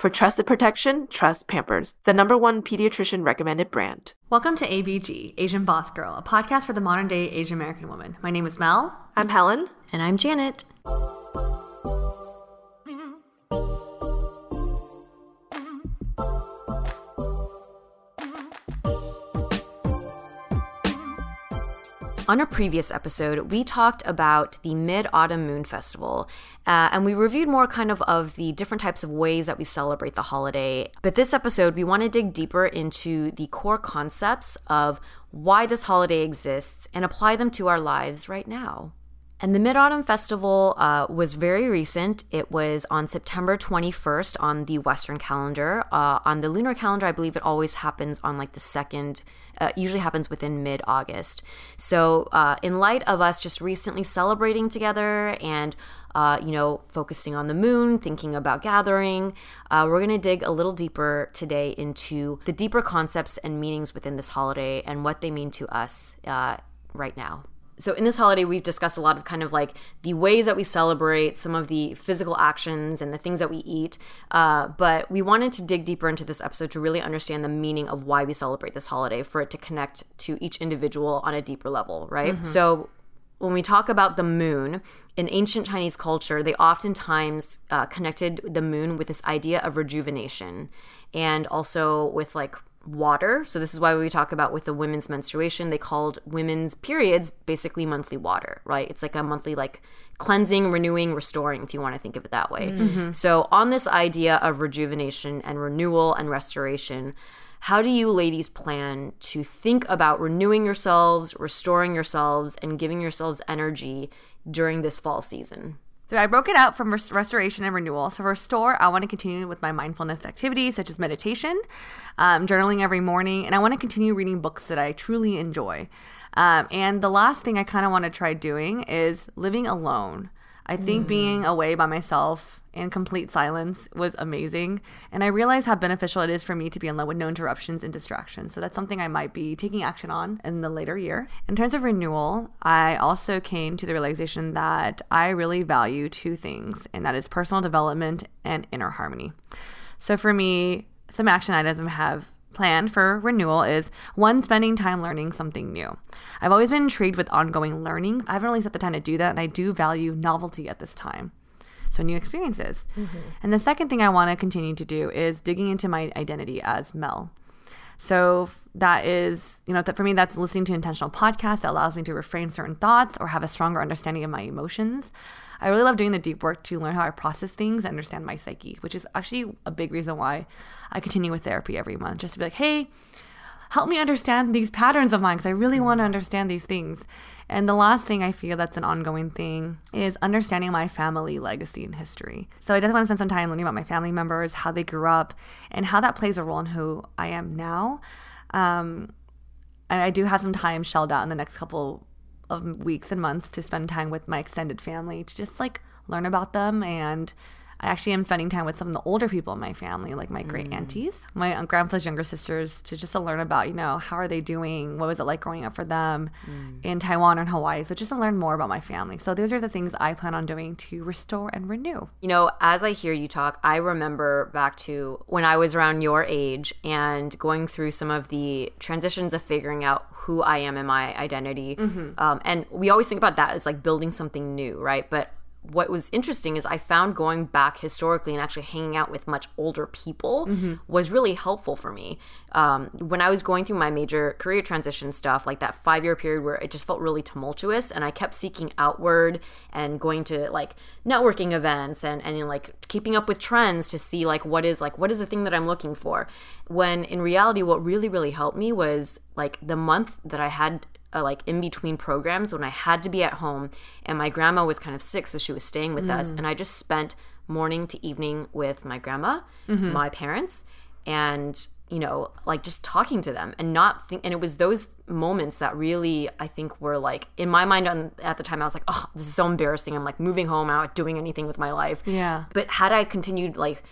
For trusted protection, trust Pampers, the number one pediatrician recommended brand. Welcome to ABG, Asian Boss Girl, a podcast for the modern day Asian American woman. My name is Mel. I'm Helen. And I'm Janet. On a previous episode, we talked about the Mid Autumn Moon Festival, uh, and we reviewed more kind of of the different types of ways that we celebrate the holiday. But this episode, we want to dig deeper into the core concepts of why this holiday exists and apply them to our lives right now. And the Mid Autumn Festival uh, was very recent. It was on September 21st on the Western calendar. Uh, on the lunar calendar, I believe it always happens on like the second, uh, usually happens within mid August. So, uh, in light of us just recently celebrating together and uh, you know, focusing on the moon, thinking about gathering. Uh, we're going to dig a little deeper today into the deeper concepts and meanings within this holiday and what they mean to us right now so in this holiday we've discussed a lot of kind of like the ways that we celebrate some of the physical actions and the things that we eat uh, but we wanted to dig deeper into this episode to really understand the meaning of why we celebrate this holiday for it to connect to each individual on a deeper level right mm-hmm. so when we talk about the moon in ancient chinese culture they oftentimes uh, connected the moon with this idea of rejuvenation and also with like water. So this is why we talk about with the women's menstruation, they called women's periods basically monthly water, right? It's like a monthly like cleansing, renewing, restoring if you want to think of it that way. Mm-hmm. So on this idea of rejuvenation and renewal and restoration, how do you ladies plan to think about renewing yourselves, restoring yourselves and giving yourselves energy during this fall season? So I broke it out from res- restoration and renewal. So for restore, I want to continue with my mindfulness activities such as meditation, um, journaling every morning, and I want to continue reading books that I truly enjoy. Um, and the last thing I kind of want to try doing is living alone. I think mm. being away by myself in complete silence was amazing. And I realized how beneficial it is for me to be alone with no interruptions and distractions. So that's something I might be taking action on in the later year. In terms of renewal, I also came to the realization that I really value two things, and that is personal development and inner harmony. So for me, some action items I have planned for renewal is one, spending time learning something new. I've always been intrigued with ongoing learning. I haven't really set the time to do that, and I do value novelty at this time so new experiences. Mm-hmm. And the second thing I want to continue to do is digging into my identity as Mel. So that is, you know, that for me, that's listening to intentional podcasts that allows me to refrain certain thoughts or have a stronger understanding of my emotions. I really love doing the deep work to learn how I process things and understand my psyche, which is actually a big reason why I continue with therapy every month, just to be like, hey, help me understand these patterns of mine because I really want to understand these things. And the last thing I feel that's an ongoing thing is understanding my family legacy and history. So I definitely want to spend some time learning about my family members, how they grew up, and how that plays a role in who I am now. Um, and I do have some time shelled out in the next couple of weeks and months to spend time with my extended family to just like learn about them and I actually am spending time with some of the older people in my family, like my great mm. aunties, my grandpa's younger sisters, to just to learn about, you know, how are they doing? What was it like growing up for them mm. in Taiwan and Hawaii? So just to learn more about my family. So those are the things I plan on doing to restore and renew. You know, as I hear you talk, I remember back to when I was around your age and going through some of the transitions of figuring out who I am and my identity. Mm-hmm. Um, and we always think about that as like building something new, right? But what was interesting is I found going back historically and actually hanging out with much older people was really helpful for me. Um, when I was going through my major career transition stuff, like that five year period where it just felt really tumultuous, and I kept seeking outward and going to like networking events and and you know, like keeping up with trends to see like what is like what is the thing that I'm looking for. When in reality, what really really helped me was like the month that I had uh, like in between programs when I had to be at home and my grandma was kind of sick, so she was staying with us, and I just spent morning to evening with my grandma, my parents, and you know, like just talking to them and not think. And it was those moments that really I think were like in my mind on, at the time. I was like, oh, this is so embarrassing. I'm like moving home, I'm not doing anything with my life. Yeah. But had I continued like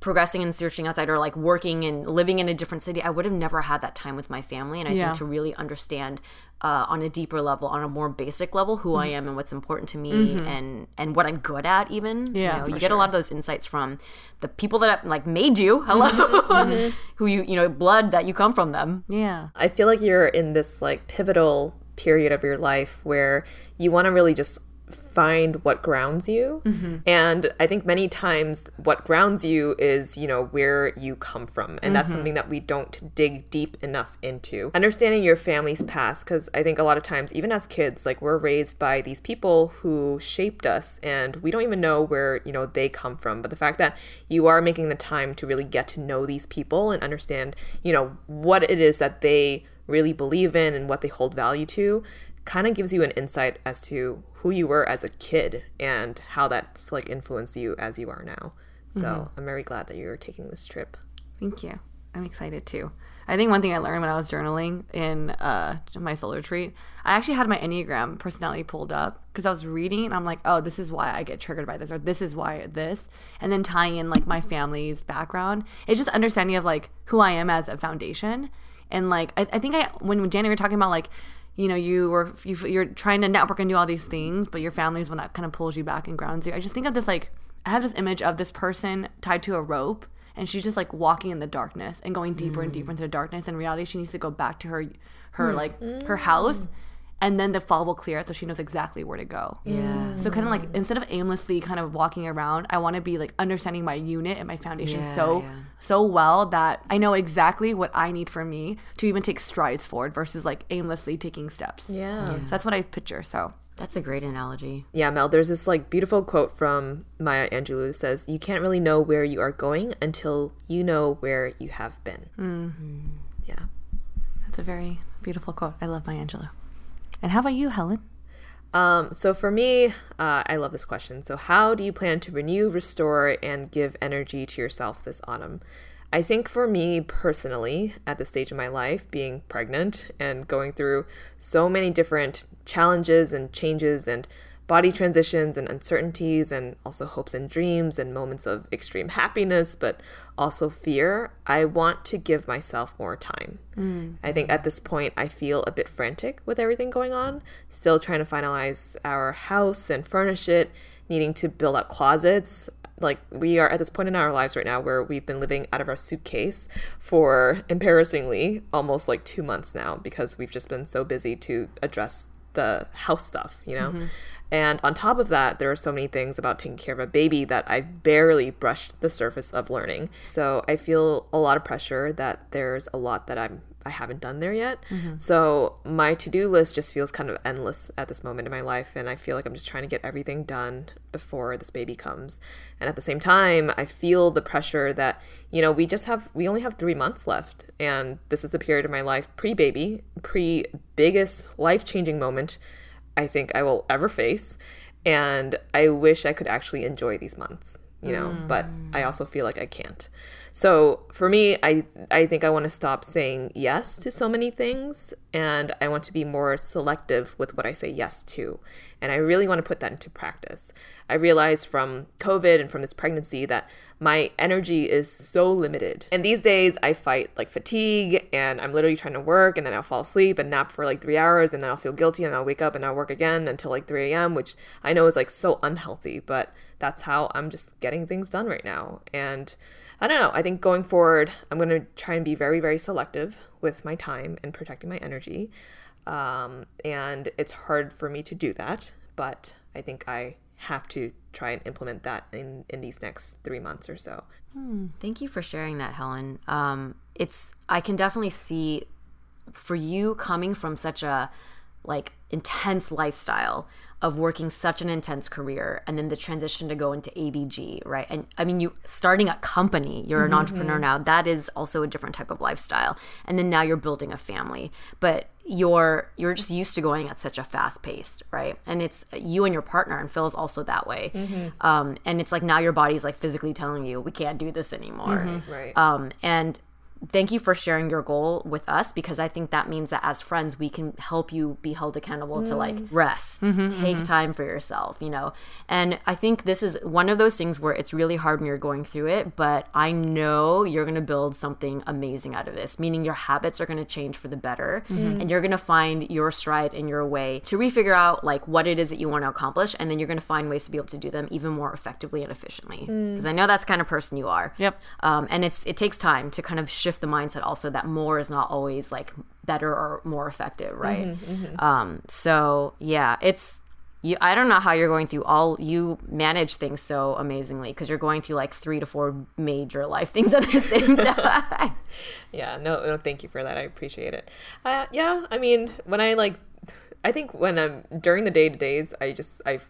progressing and searching outside or like working and living in a different city, I would have never had that time with my family. And I Yeah. think to really understand uh, on a deeper level, on a more basic level, who Mm-hmm. I am and what's important to me and and what I'm good at. Even Yeah, you know, you get a lot of those insights from the people that like made you. Hello, Mm-hmm. who you you know blood that you come from them. Yeah. I feel like you're in this like pivotal period of your life where you want to really just find what grounds you. Mm-hmm. And I think many times what grounds you is, you know, where you come from. And that's mm-hmm. something that we don't dig deep enough into. Understanding your family's past, because I think a lot of times, even as kids, like we're raised by these people who shaped us and we don't even know where, you know, they come from. But the fact that you are making the time to really get to know these people and understand, you know, what it is that they really believe in and what they hold value to kind of gives you an insight as to who you were as a kid and how that's like influenced you as you are now. So I'm very glad that you're taking this trip. Thank you. I'm excited too. I think one thing I learned when I was journaling in uh, my solar retreat, I actually had my Enneagram personality pulled up because I was reading and I'm like, oh, this is why I get triggered by this, or this is why this. And then tying in like my family's background, it's just understanding of like who I am as a foundation. And like, I, I think I, when, when Janet, we were talking about like, you know, you were, you, you're trying to network and do all these things, but your family is one that kind of pulls you back and grounds you. I just think of this like, I have this image of this person tied to a rope and she's just like walking in the darkness and going deeper and mm. deeper into the darkness. In reality, she needs to go back to her her hmm. like her mm. house, and then the fog will clear out, so she knows exactly where to go. Yeah. So kind of like instead of aimlessly kind of walking around, I want to be like understanding my unit and my foundation Yeah, so yeah. so well that I know exactly what I need for me to even take strides forward versus like aimlessly taking steps. Yeah. So that's what I picture. So That's a great analogy. Yeah, Mel, there's this like beautiful quote from Maya Angelou that says, You can't really know where you are going until you know where you have been. Mm. Yeah. that's a very beautiful quote. I love Maya Angelou. And how about you, Helen? Um, so for me, uh, I love this question. So, how do you plan to renew, restore, and give energy to yourself this autumn? I think for me personally, at this stage of my life, being pregnant and going through so many different challenges and changes and body transitions and uncertainties and also hopes and dreams and moments of extreme happiness, but also fear, I want to give myself more time. Mm. I think at this point, I feel a bit frantic with everything going on, still trying to finalize our house and furnish it, needing to build out closets. Like, we are at this point in our lives right now where we've been living out of our suitcase for embarrassingly almost like two months now because we've just been so busy to address the house stuff, you know? Mm-hmm. And on top of that, there are so many things about taking care of a baby that I've barely brushed the surface of learning. So I feel a lot of pressure that there's a lot that I'm I haven't done there yet. Mm-hmm. So my to-do list just feels kind of endless at this moment in my life and I feel like I'm just trying to get everything done before this baby comes. And at the same time, I feel the pressure that, you know, we just have we only have 3 months left and this is the period of my life pre-baby, pre-biggest life-changing moment I think I will ever face. And I wish I could actually enjoy these months, you know, but I also feel like I can't. So for me, I I think I want to stop saying yes to so many things and I want to be more selective with what I say yes to. And I really want to put that into practice. I realized from COVID and from this pregnancy that my energy is so limited. And these days I fight like fatigue and I'm literally trying to work and then I'll fall asleep and nap for like three hours and then I'll feel guilty and I'll wake up and I'll work again until like 3 a.m., which I know is like so unhealthy, but that's how I'm just getting things done right now. And I don't know. I think going forward, I'm going to try and be very, very selective with my time and protecting my energy. Um, and it's hard for me to do that, but I think I have to try and implement that in in these next three months or so. Thank you for sharing that, Helen. Um, it's I can definitely see for you coming from such a like intense lifestyle of working such an intense career and then the transition to go into ABG, right? And I mean you starting a company, you're an entrepreneur now, that is also a different type of lifestyle. And then now you're building a family. But you're you're just used to going at such a fast pace, right? And it's you and your partner and Phil is also that way. Um, and it's like now your body's like physically telling you we can't do this anymore. Right. Um, and thank you for sharing your goal with us because I think that means that as friends, we can help you be held accountable to like mm. rest, mm-hmm, take mm-hmm. time for yourself, you know? And I think this is one of those things where it's really hard when you're going through it, but I know you're going to build something amazing out of this, meaning your habits are going to change for the better mm-hmm. and you're going to find your stride and your way to refigure out like what it is that you want to accomplish. And then you're going to find ways to be able to do them even more effectively and efficiently. Mm. Because I know that's the kind of person you are. Yep. Um, and it's it takes time to kind of shift the mindset also that more is not always like better or more effective, right? Um, so yeah, it's you. I don't know how you're going through all. You manage things so amazingly because you're going through like three to four major life things at the same time. Yeah, no, no, thank you for that. I appreciate it. Uh, yeah, I mean, when I like, I think when I'm during the day to days, I just I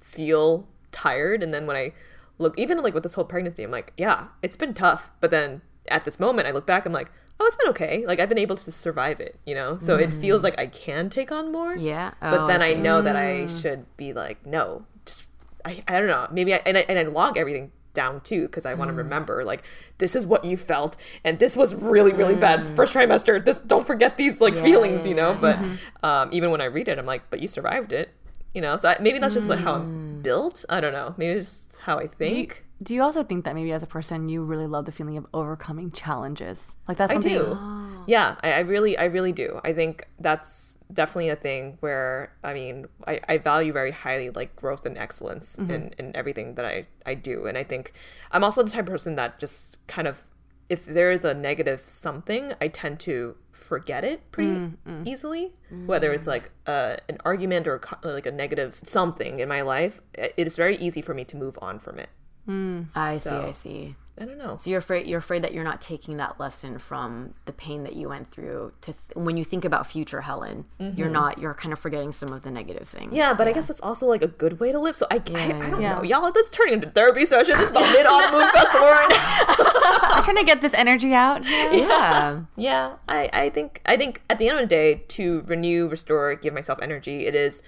feel tired, and then when I look, even like with this whole pregnancy, I'm like, yeah, it's been tough, but then at this moment, I look back, I'm like, oh, it's been okay. Like I've been able to survive it, you know. So it feels like I can take on more. Yeah. But Oh, then I I know that I should be like, no, just I, I don't know. Maybe I and I and I log everything down too because I want to remember like this is what you felt and this was really really bad first trimester. This don't forget these like feelings, you know. But um, even when I read it, I'm like, but you survived it, you know. So I, maybe that's just like how I'm built. I don't know. Maybe it's just how I think. Do you also think that maybe as a person you really love the feeling of overcoming challenges? Like that's something. I something do. Oh. Yeah, I, I really, I really do. I think that's definitely a thing where I mean, I, I value very highly like growth and excellence mm-hmm. in, in everything that I, I do. And I think I'm also the type of person that just kind of if there is a negative something, I tend to forget it pretty mm, mm. easily. Mm. Whether it's like uh, an argument or, a co- or like a negative something in my life, it is very easy for me to move on from it. Mm. I see. I see. I don't know. So you're afraid you're afraid that you're not taking that lesson from the pain that you went through to th- when you think about future Helen, you're mm-hmm. not you're kind of forgetting some of the negative things. Yeah, but I guess that's also like a good way to live. So I, I, I don't Yeah. know, y'all. This is turning into therapy session. This is about mid autumn moon festival. I'm trying to get this energy out. Yeah. Yeah, I, I think I think at the end of the day, to renew, restore, give myself energy, it is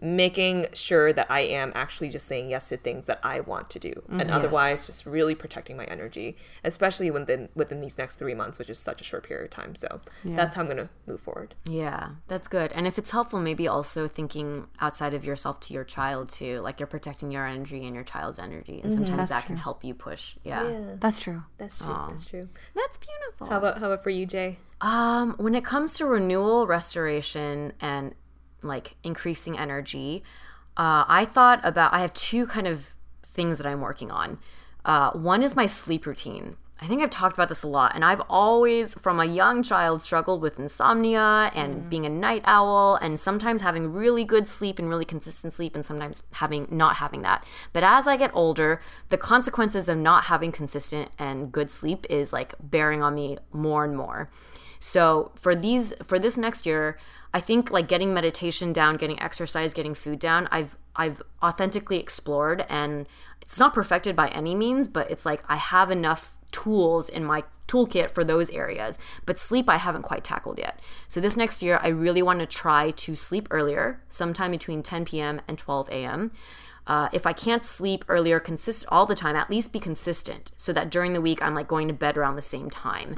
making sure that I am actually just saying yes to things that I want to do, and otherwise just really protecting my energy, especially within within these next three months, which is such a short period of time. So that's how I'm gonna move forward. Yeah, that's good. And if it's helpful, maybe also thinking outside of yourself to your child too, like you're protecting your energy and your child's energy, and sometimes that can help you push. Yeah, That's true. That's true. That's true. that's beautiful. How about how about for you, Jay? Um, when it comes to renewal, restoration, and like increasing energy, uh, I thought about. I have two kind of things that I'm working on. Uh, one is my sleep routine. I think I've talked about this a lot, and I've always, from a young child, struggled with insomnia and being a night owl, and sometimes having really good sleep and really consistent sleep, and sometimes having not having that. But as I get older, the consequences of not having consistent and good sleep is like bearing on me more and more. So for these for this next year, I think like getting meditation down, getting exercise, getting food down, I've I've authentically explored and it's not perfected by any means, but it's like I have enough tools in my toolkit for those areas. But sleep I haven't quite tackled yet. So this next year I really want to try to sleep earlier, sometime between 10 p.m. and 12 a.m. Uh, if I can't sleep earlier, consist all the time, at least be consistent, so that during the week I'm like going to bed around the same time.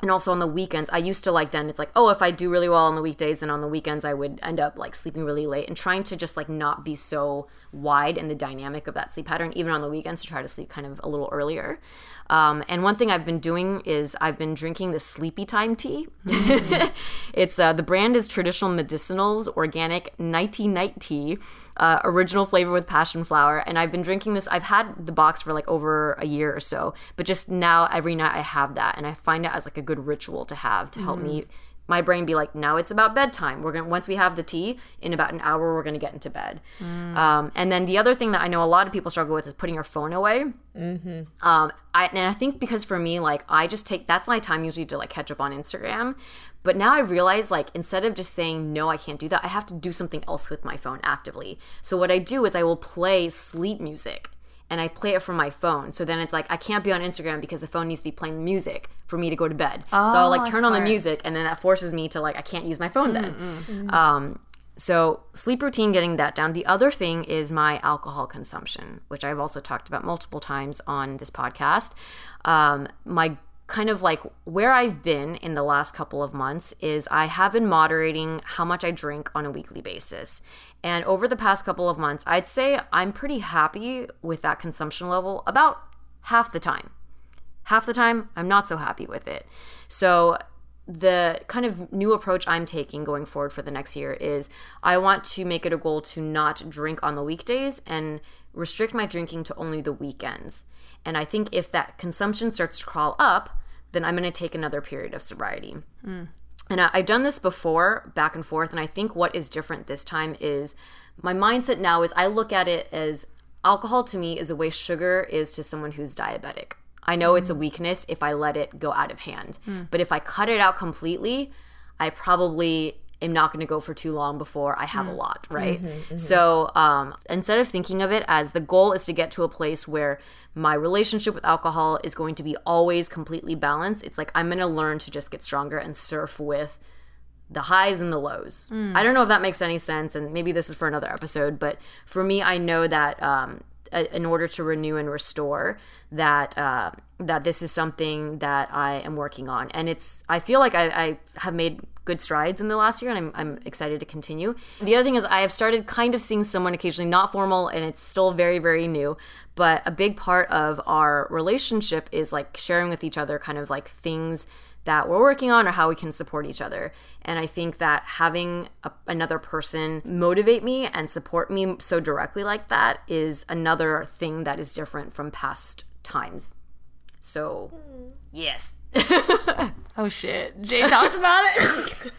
And also on the weekends, I used to like then it's like, oh, if I do really well on the weekdays, then on the weekends I would end up like sleeping really late and trying to just like not be so wide in the dynamic of that sleep pattern, even on the weekends to try to sleep kind of a little earlier. Um, and one thing I've been doing is I've been drinking the sleepy time tea. it's uh, the brand is Traditional Medicinals Organic Nighty Night Tea, uh, original flavor with passion flower. And I've been drinking this. I've had the box for like over a year or so, but just now every night I have that, and I find it as like a good ritual to have to help me my brain be like, now it's about bedtime. We're gonna once we have the tea, in about an hour we're gonna get into bed. Um, and then the other thing that I know a lot of people struggle with is putting your phone away. Um, I and I think because for me, like I just take that's my time usually to like catch up on Instagram. But now I realize like instead of just saying no, I can't do that, I have to do something else with my phone actively. So what I do is I will play sleep music and I play it from my phone. So then it's like I can't be on Instagram because the phone needs to be playing music for me to go to bed. so I'll like turn on the music and then that forces me to like I can't use my phone then. Um so sleep routine getting that down. The other thing is my alcohol consumption, which I've also talked about multiple times on this podcast. Um, my kind of like where I've been in the last couple of months is I have been moderating how much I drink on a weekly basis. And over the past couple of months, I'd say I'm pretty happy with that consumption level about half the time. Half the time, I'm not so happy with it. So, the kind of new approach I'm taking going forward for the next year is I want to make it a goal to not drink on the weekdays and restrict my drinking to only the weekends. And I think if that consumption starts to crawl up, then I'm going to take another period of sobriety. Hmm. And I, I've done this before, back and forth. And I think what is different this time is my mindset now is I look at it as alcohol to me is the way sugar is to someone who's diabetic. I know it's a hmm. weakness if I let it go out of hand. Hmm. But if I cut it out completely, I probably am not going to go for too long before I have a lot, right? So um, instead of thinking of it as the goal is to get to a place where my relationship with alcohol is going to be always completely balanced, it's like I'm going to learn to just get stronger and surf with the highs and the lows. I don't know if that makes any sense, and maybe this is for another episode, but for me, I know that um, in order to renew and restore, that uh, that this is something that I am working on, and it's I feel like I, I have made good strides in the last year, and I'm, I'm excited to continue. The other thing is I have started kind of seeing someone occasionally, not formal, and it's still very very new, but a big part of our relationship is like sharing with each other kind of like things that we're working on or how we can support each other. And I think that having a, another person motivate me and support me so directly like that is another thing that is different from past times. So, yes. Oh shit. Jay talked about it.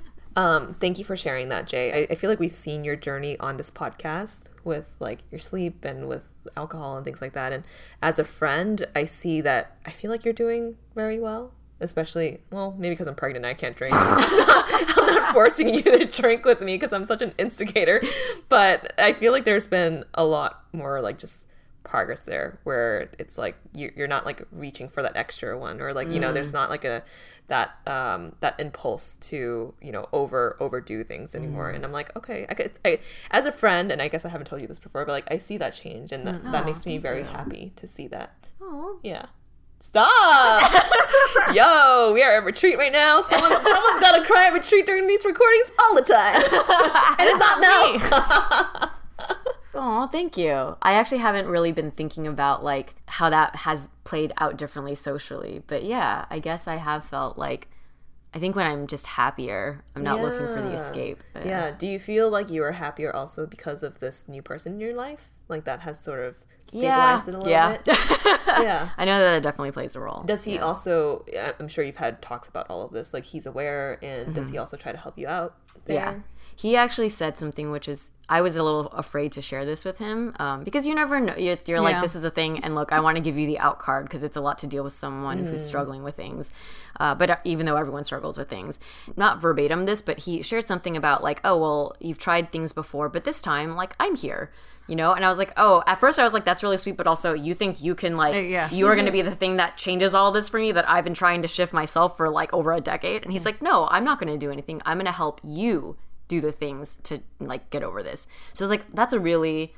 Um, thank you for sharing that, Jay. I, I feel like we've seen your journey on this podcast with like your sleep and with alcohol and things like that. And as a friend, I see that I feel like you're doing very well. Especially, well, maybe because I'm pregnant, I can't drink. I'm not forcing you to drink with me because I'm such an instigator. But I feel like there's been a lot more like just progress there where it's like you- you're not like reaching for that extra one or like you know there's not like a that um that impulse to you know over overdo things anymore. And i'm like okay i could I, as a friend and i guess i haven't told you this before but like i see that change and that, that makes me very happy to see that. Oh yeah Stop! Yo, we are at retreat right now. Someone, someone's got to cry at retreat during these recordings all the time, and it's not me. Oh, thank you. I actually haven't really been thinking about like how that has played out differently socially. But yeah, I guess I have felt like I think when I'm just happier, I'm not looking for the escape. But Yeah. Do you feel like you are happier also because of this new person in your life? Like that has sort of Yeah. stabilized it a little Yeah. bit. yeah. I know that it definitely plays a role. Does he also? I'm sure you've had talks about all of this. Like he's aware, and does he also try to help you out? There? Mm-hmm. Yeah. He actually said something which is I was a little afraid to share this with him um, because you never know. You're, you're like, this is a thing, and look, I want to give you the out card because it's a lot to deal with someone who's struggling with things. Uh, but uh, even though everyone struggles with things, not verbatim this, but he shared something about like, oh well, you've tried things before, but this time, like, I'm here. You know, and I was like, oh, at first I was like, that's really sweet, but also you think you can like, yeah. you are going to be the thing that changes all this for me that I've been trying to shift myself for like over a decade. And he's like, no, I'm not going to do anything. I'm going to help you do the things to like get over this. So it's like, that's a really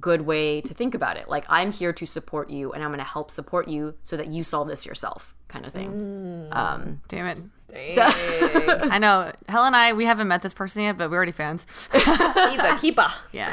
good way to think about it. Like, I'm here to support you and I'm going to help support you so that you solve this yourself, kind of thing. Um, Damn it. Dang. I know. Helen and I, we haven't met this person yet, but we're already fans. he's a keeper. yeah.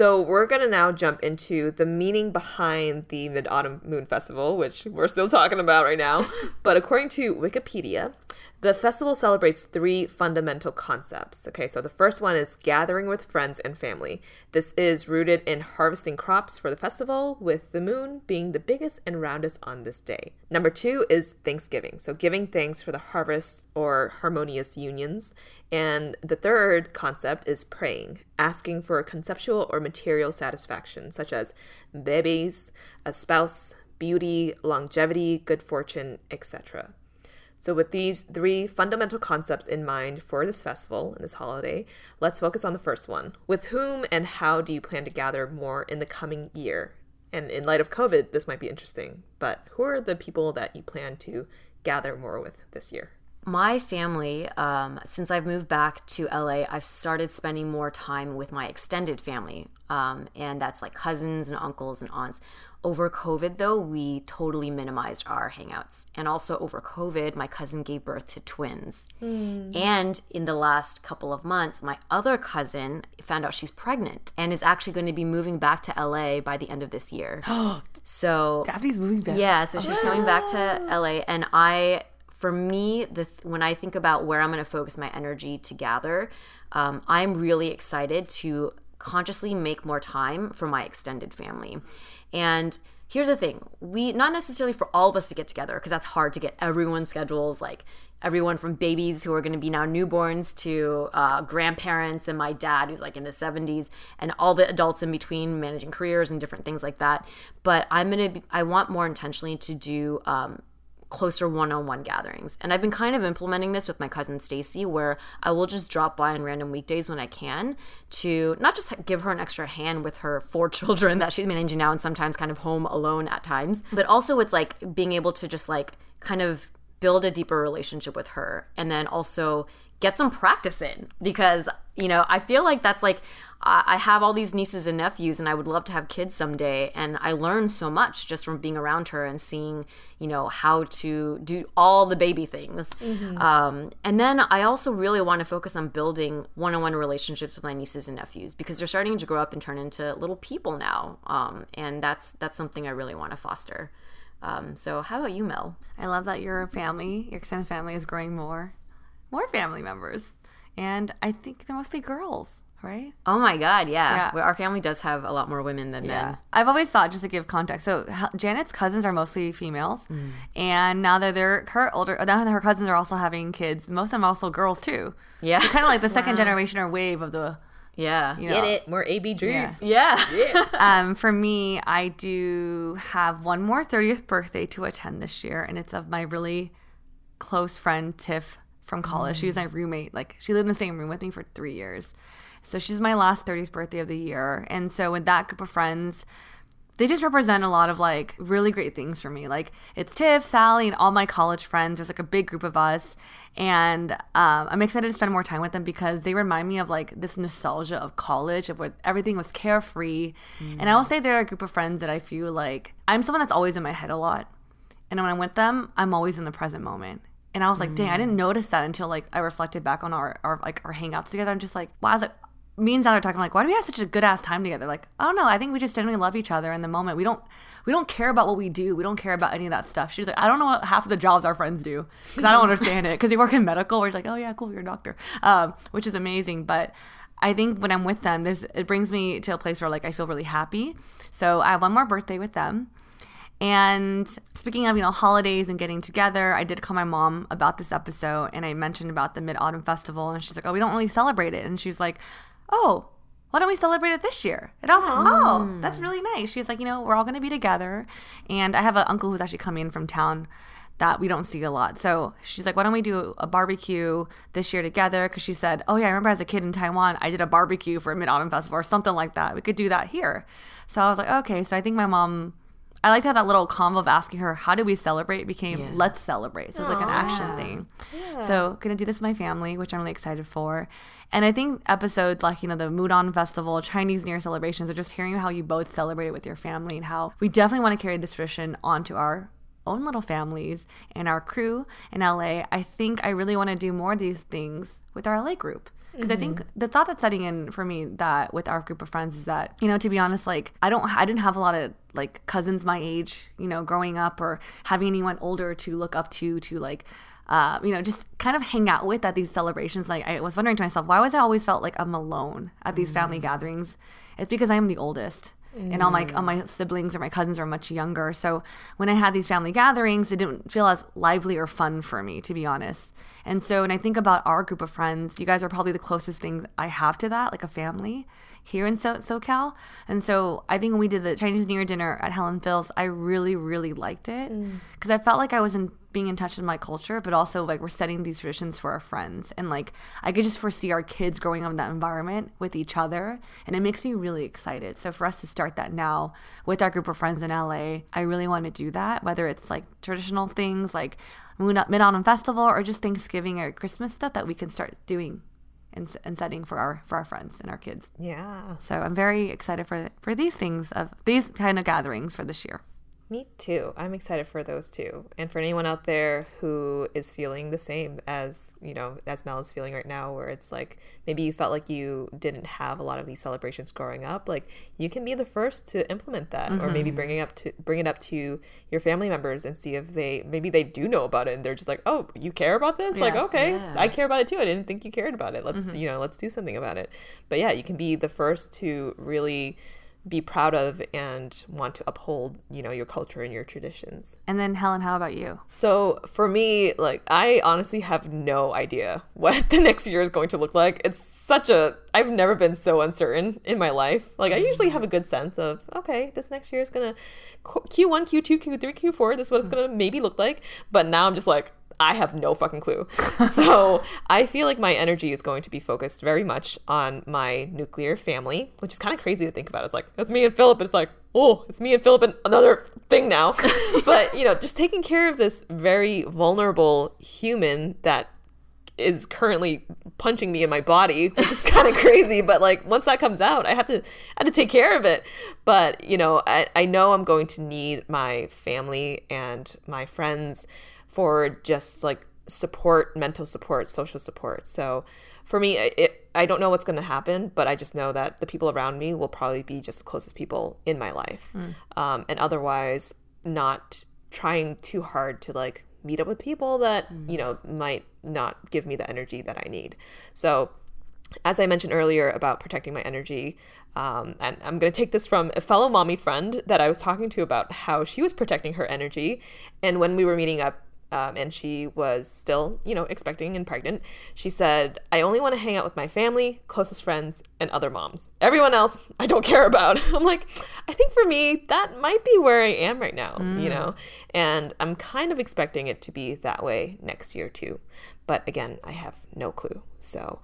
So we're gonna now jump into the meaning behind the Mid Autumn Moon Festival, which we're still talking about right now. but according to Wikipedia, the festival celebrates three fundamental concepts. Okay, so the first one is gathering with friends and family. This is rooted in harvesting crops for the festival, with the moon being the biggest and roundest on this day. Number two is Thanksgiving, so giving thanks for the harvest or harmonious unions. And the third concept is praying, asking for conceptual or material satisfaction, such as babies, a spouse, beauty, longevity, good fortune, etc. So, with these three fundamental concepts in mind for this festival and this holiday, let's focus on the first one. With whom and how do you plan to gather more in the coming year? And in light of COVID, this might be interesting, but who are the people that you plan to gather more with this year? My family, um, since I've moved back to LA, I've started spending more time with my extended family. Um, and that's like cousins and uncles and aunts. Over COVID, though, we totally minimized our hangouts. And also over COVID, my cousin gave birth to twins. Mm. And in the last couple of months, my other cousin found out she's pregnant and is actually going to be moving back to LA by the end of this year. so Daphne's moving back. Yeah, so she's coming back to LA. And I, for me, the when I think about where I'm going to focus my energy to gather, um, I'm really excited to consciously make more time for my extended family. And here's the thing we, not necessarily for all of us to get together, because that's hard to get everyone's schedules, like everyone from babies who are going to be now newborns to uh, grandparents and my dad who's like in his 70s and all the adults in between managing careers and different things like that. But i'm going to i want more intentionally to do um, closer one-on-one gatherings. And I've been kind of implementing this with my cousin Stacy where I will just drop by on random weekdays when I can to not just give her an extra hand with her four children that she's managing now and sometimes kind of home alone at times, but also it's like being able to just like kind of build a deeper relationship with her and then also get some practice in because you know i feel like that's like I have all these nieces and nephews, and I would love to have kids someday. And I learned so much just from being around her and seeing, you know, how to do all the baby things. Mm-hmm. Um, and then I also really want to focus on building one-on-one relationships with my nieces and nephews because they're starting to grow up and turn into little people now. Um, and that's that's something I really want to foster. Um, so, how about you, Mel? I love that your family, your extended family, is growing more, more family members, and I think they're mostly girls right? Oh my God, yeah. yeah. Our family does have a lot more women than yeah. men. I've always thought, just to give context, so Janet's cousins are mostly females, mm. and now that they're her older, now that her cousins are also having kids, most of them are also girls too. Yeah, kind of like the second wow. generation or wave of the. Yeah, you know, get it more AB dreams. Yeah, yeah. um, for me, I do have one more 30th birthday to attend this year, and it's of my really close friend Tiff from college. Mm. She was my roommate. Like she lived in the same room with me for three years. So she's my last 30th birthday of the year. And so with that group of friends, they just represent a lot of like really great things for me. Like it's Tiff, Sally, and all my college friends. There's like a big group of us, and um, I'm excited to spend more time with them because they remind me of like this nostalgia of college, of where everything was carefree. Mm. And I will say they're a group of friends that I feel like I'm someone that's always in my head a lot, and when I'm with them, I'm always in the present moment. And I was like, mm. dang, I didn't notice that until like I reflected back on our, our like our hangouts together. I'm just like, wow, I was like, me and Sally are talking like, why do we have such a good ass time together? Like, I don't know. I think we just genuinely love each other in the moment. We don't, we don't care about what we do. We don't care about any of that stuff. She's like, I don't know what half of the jobs our friends do because I don't understand it. Because they work in medical, where it's like, oh yeah, cool, you're a doctor, um, which is amazing. But I think when I'm with them, there's it brings me to a place where like I feel really happy. So I have one more birthday with them, And speaking of, you know, holidays and getting together, I did call my mom about this episode and I mentioned about the Mid Autumn Festival and she's like, Oh, we don't really celebrate it. And she's like, Oh, why don't we celebrate it this year? And I was like, oh, that's really nice. She's like, you know, we're all going to be together. And I have an uncle who's actually coming in from town that we don't see a lot. So she's like, why don't we do a barbecue this year together? Because she said, oh, yeah, I remember as a kid in Taiwan, I did a barbecue for a Mid Autumn Festival or something like that. We could do that here. So I was like, okay. So I think my mom I liked how that little convo of asking her, how do we celebrate became Yeah. let's celebrate. So it's like an action yeah. thing. So gonna do this with my family, which I'm really excited for. And I think episodes like, you know, the Mudon Festival, Chinese New Year celebrations, or just hearing how you both celebrate it with your family and how we definitely want to carry this tradition onto our own little families and our crew in LA. I think I really want to do more of these things with our LA group. Because I think mm-hmm. the thought that's setting in for me that with our group of friends is that, you know, to be honest, like I don't, I didn't have a lot of like cousins my age, you know, growing up or having anyone older to look up to, to like, uh, you know, just kind of hang out with at these celebrations. Like I was wondering to myself, why was I always felt like I'm alone at these family mm-hmm. gatherings? It's because I am the oldest. And all my all my mm. siblings or my cousins are much younger. So when I had these family gatherings, it didn't feel as lively or fun for me, to be honest. And so when I think about our group of friends, you guys are probably the closest thing I have to that, like a family here in so- SoCal. And so I think when we did the Chinese New Year dinner at Helen Phil's, I really, really liked it mm. because I felt like I was in, being in touch with my culture, but also like we're setting these traditions for our friends. And like I could just foresee our kids growing up in that environment with each other. And it makes me really excited. So for us to start that now with our group of friends in LA, I really want to do that, whether it's like traditional things like Mid Autumn Festival or just Thanksgiving or Christmas stuff that we can start doing and, and setting for our for our friends and our kids. Yeah, So I'm very excited for for these things of these kind of gatherings for this year. Me too. I'm excited for those too. And for anyone out there who is feeling the same as, you know, as Mel is feeling right now, where it's like maybe you felt like you didn't have a lot of these celebrations growing up, like you can be the first to implement that or maybe mm-hmm. bring it up to bring it up to your family members and see if they maybe they do know about it and they're just like, "Oh, you care about this?" Like, "Okay, Yeah. I care about it too. I didn't think you cared about it. Let's, mm-hmm. you know, let's do something about it." But yeah, you can be the first to really be proud of and want to uphold, you know, your culture and your traditions. And then Helen, how about you? So for me, like I honestly have no idea what the next year is going to look like. It's such a I've never been so uncertain in my life. Like I usually mm-hmm. have a good sense of okay, this next year is gonna Q one, Q two, Q three, Q four. This is what it's mm. gonna maybe look like. But now I'm just like I have no fucking clue. so I feel like my energy is going to be focused very much on my nuclear family, which is kind of crazy to think about. It's like that's me and Philip. It's like oh, it's me and Philip and another thing now. but you know, just taking care of this very vulnerable human that is currently punching me in my body, which is kind of crazy. But like once that comes out, I have to I have to take care of it. But you know, I, I know I'm going to need my family and my friends for just like support, mental support, social support. So for me, it, I don't know what's going to happen, but I just know that the people around me will probably be just the closest people in my life, um, and otherwise not trying too hard to like meet up with people that you know might not give me the energy that I need. So as I mentioned earlier about protecting my energy, um, and I'm going to take this from a fellow mommy friend that I was talking to about how she was protecting her energy. And when we were meeting up, um, and she was still, you know, expecting and pregnant, she said, I only want to hang out with my family, closest friends, and other moms. Everyone else, I don't care about. I'm like, I think for me, that might be where I am right now, you know? And I'm kind of expecting it to be that way next year too. But again, I have no clue. So,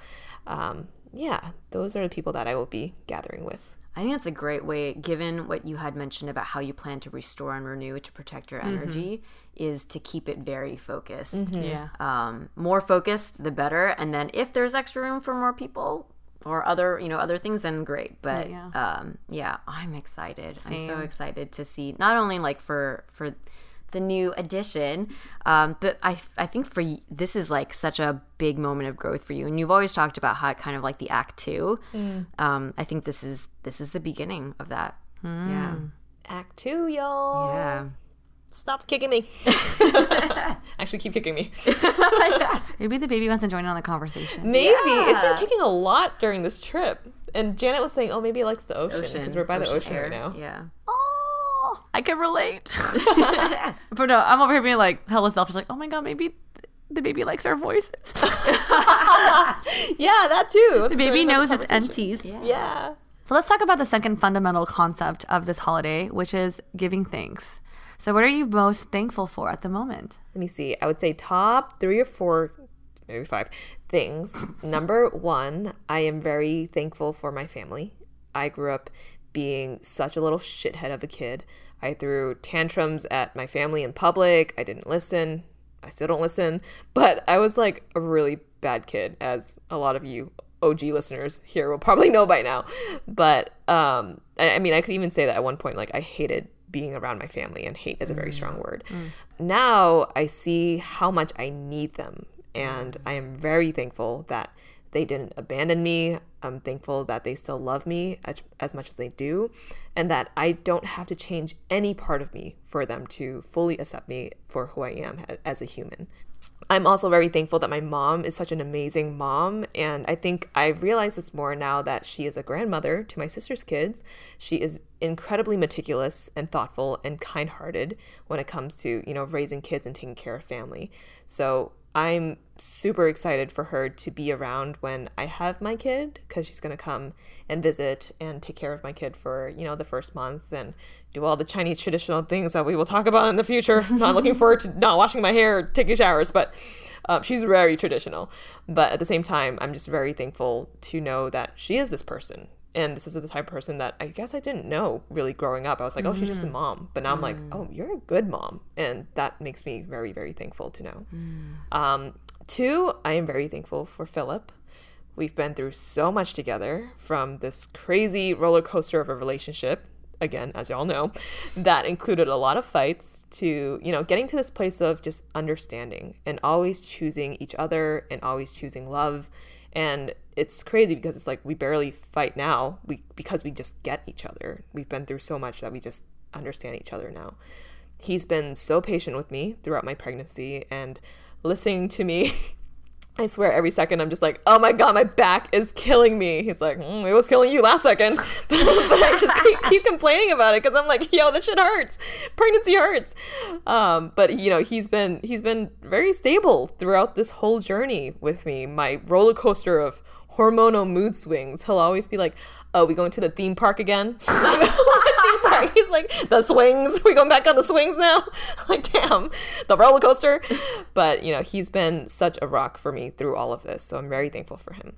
um, yeah, those are the people that I will be gathering with. I think that's a great way, given what you had mentioned about how you plan to restore and renew to protect your energy, is to keep it very focused. Yeah. Um, more focused, the better. And then if there's extra room for more people or other, you know, other things, then great. But Yeah. um, yeah, I'm excited. I'm so excited to see not only like for for the new addition. um, but I I think for y- this is like such a big moment of growth for you, and you've always talked about how it kind of like the act two. Um, I think this is this is the beginning of that. Yeah, Act two, y'all. yeah. Stop kicking me. Actually, keep kicking me. Maybe the baby wants to join in on the conversation. Maybe. It's been kicking a lot during this trip. And Janet was saying, oh, maybe it likes the ocean because we're by the ocean ocean air, right now. Yeah. Oh, I can relate. but no, I'm over here being like hella selfish. Like, oh my god, maybe the baby likes our voices. yeah, that too. the baby knows its aunties. Yeah. So let's talk about the second fundamental concept of this holiday, which is giving thanks. So, what are you most thankful for at the moment? Let me see. I would say top three or four, maybe five things. Number one, I am very thankful for my family. I grew up being such a little shithead of a kid. I threw tantrums at my family in public. I didn't listen. I still don't listen. But I was like a really bad kid, as a lot of you OG listeners here will probably know by now. But um, I, I mean, I could even say that at one point, like I hated being around my family, and hate is a very strong word. Now I see how much I need them, and I am very thankful that they didn't abandon me. I'm thankful that they still love me as, as much as they do, and that I don't have to change any part of me for them to fully accept me for who I am as a human. I'm also very thankful that my mom is such an amazing mom. And I think I realize this more now that she is a grandmother to my sister's kids. She is incredibly meticulous and thoughtful and kind hearted when it comes to, you know, raising kids and taking care of family. So I'm super excited for her to be around when I have my kid because she's going to come and visit and take care of my kid for, you know, the first month and do all the Chinese traditional things that we will talk about in the future. not looking forward to not washing my hair, taking showers, but um, she's very traditional. But at the same time, I'm just very thankful to know that she is this person. And this is the type of person that I guess I didn't know really growing up. I was like, oh, she's just a mm-hmm. mom. But now I'm like, mm. oh, you're a good mom. And that makes me very, very thankful to know. Mm. Um, two, I am very thankful for Philip. We've been through so much together from this crazy roller coaster of a relationship again as y'all know that included a lot of fights to you know getting to this place of just understanding and always choosing each other and always choosing love and it's crazy because it's like we barely fight now we because we just get each other. We've been through so much that we just understand each other now. He's been so patient with me throughout my pregnancy and listening to me I swear every second I'm just like, oh my god, my back is killing me. He's like, mm, it was killing you last second. but, I just keep, keep complaining about it because I'm like, yo, this shit hurts. Pregnancy hurts. Um, but you know, he's been he's been very stable throughout this whole journey with me. My roller coaster of hormonal mood swings. He'll always be like, "Oh, we going to the theme park again?" theme park. He's like, "The swings. We going back on the swings now?" like, damn, the roller coaster. But you know, he's been such a rock for me through all of this, so I'm very thankful for him.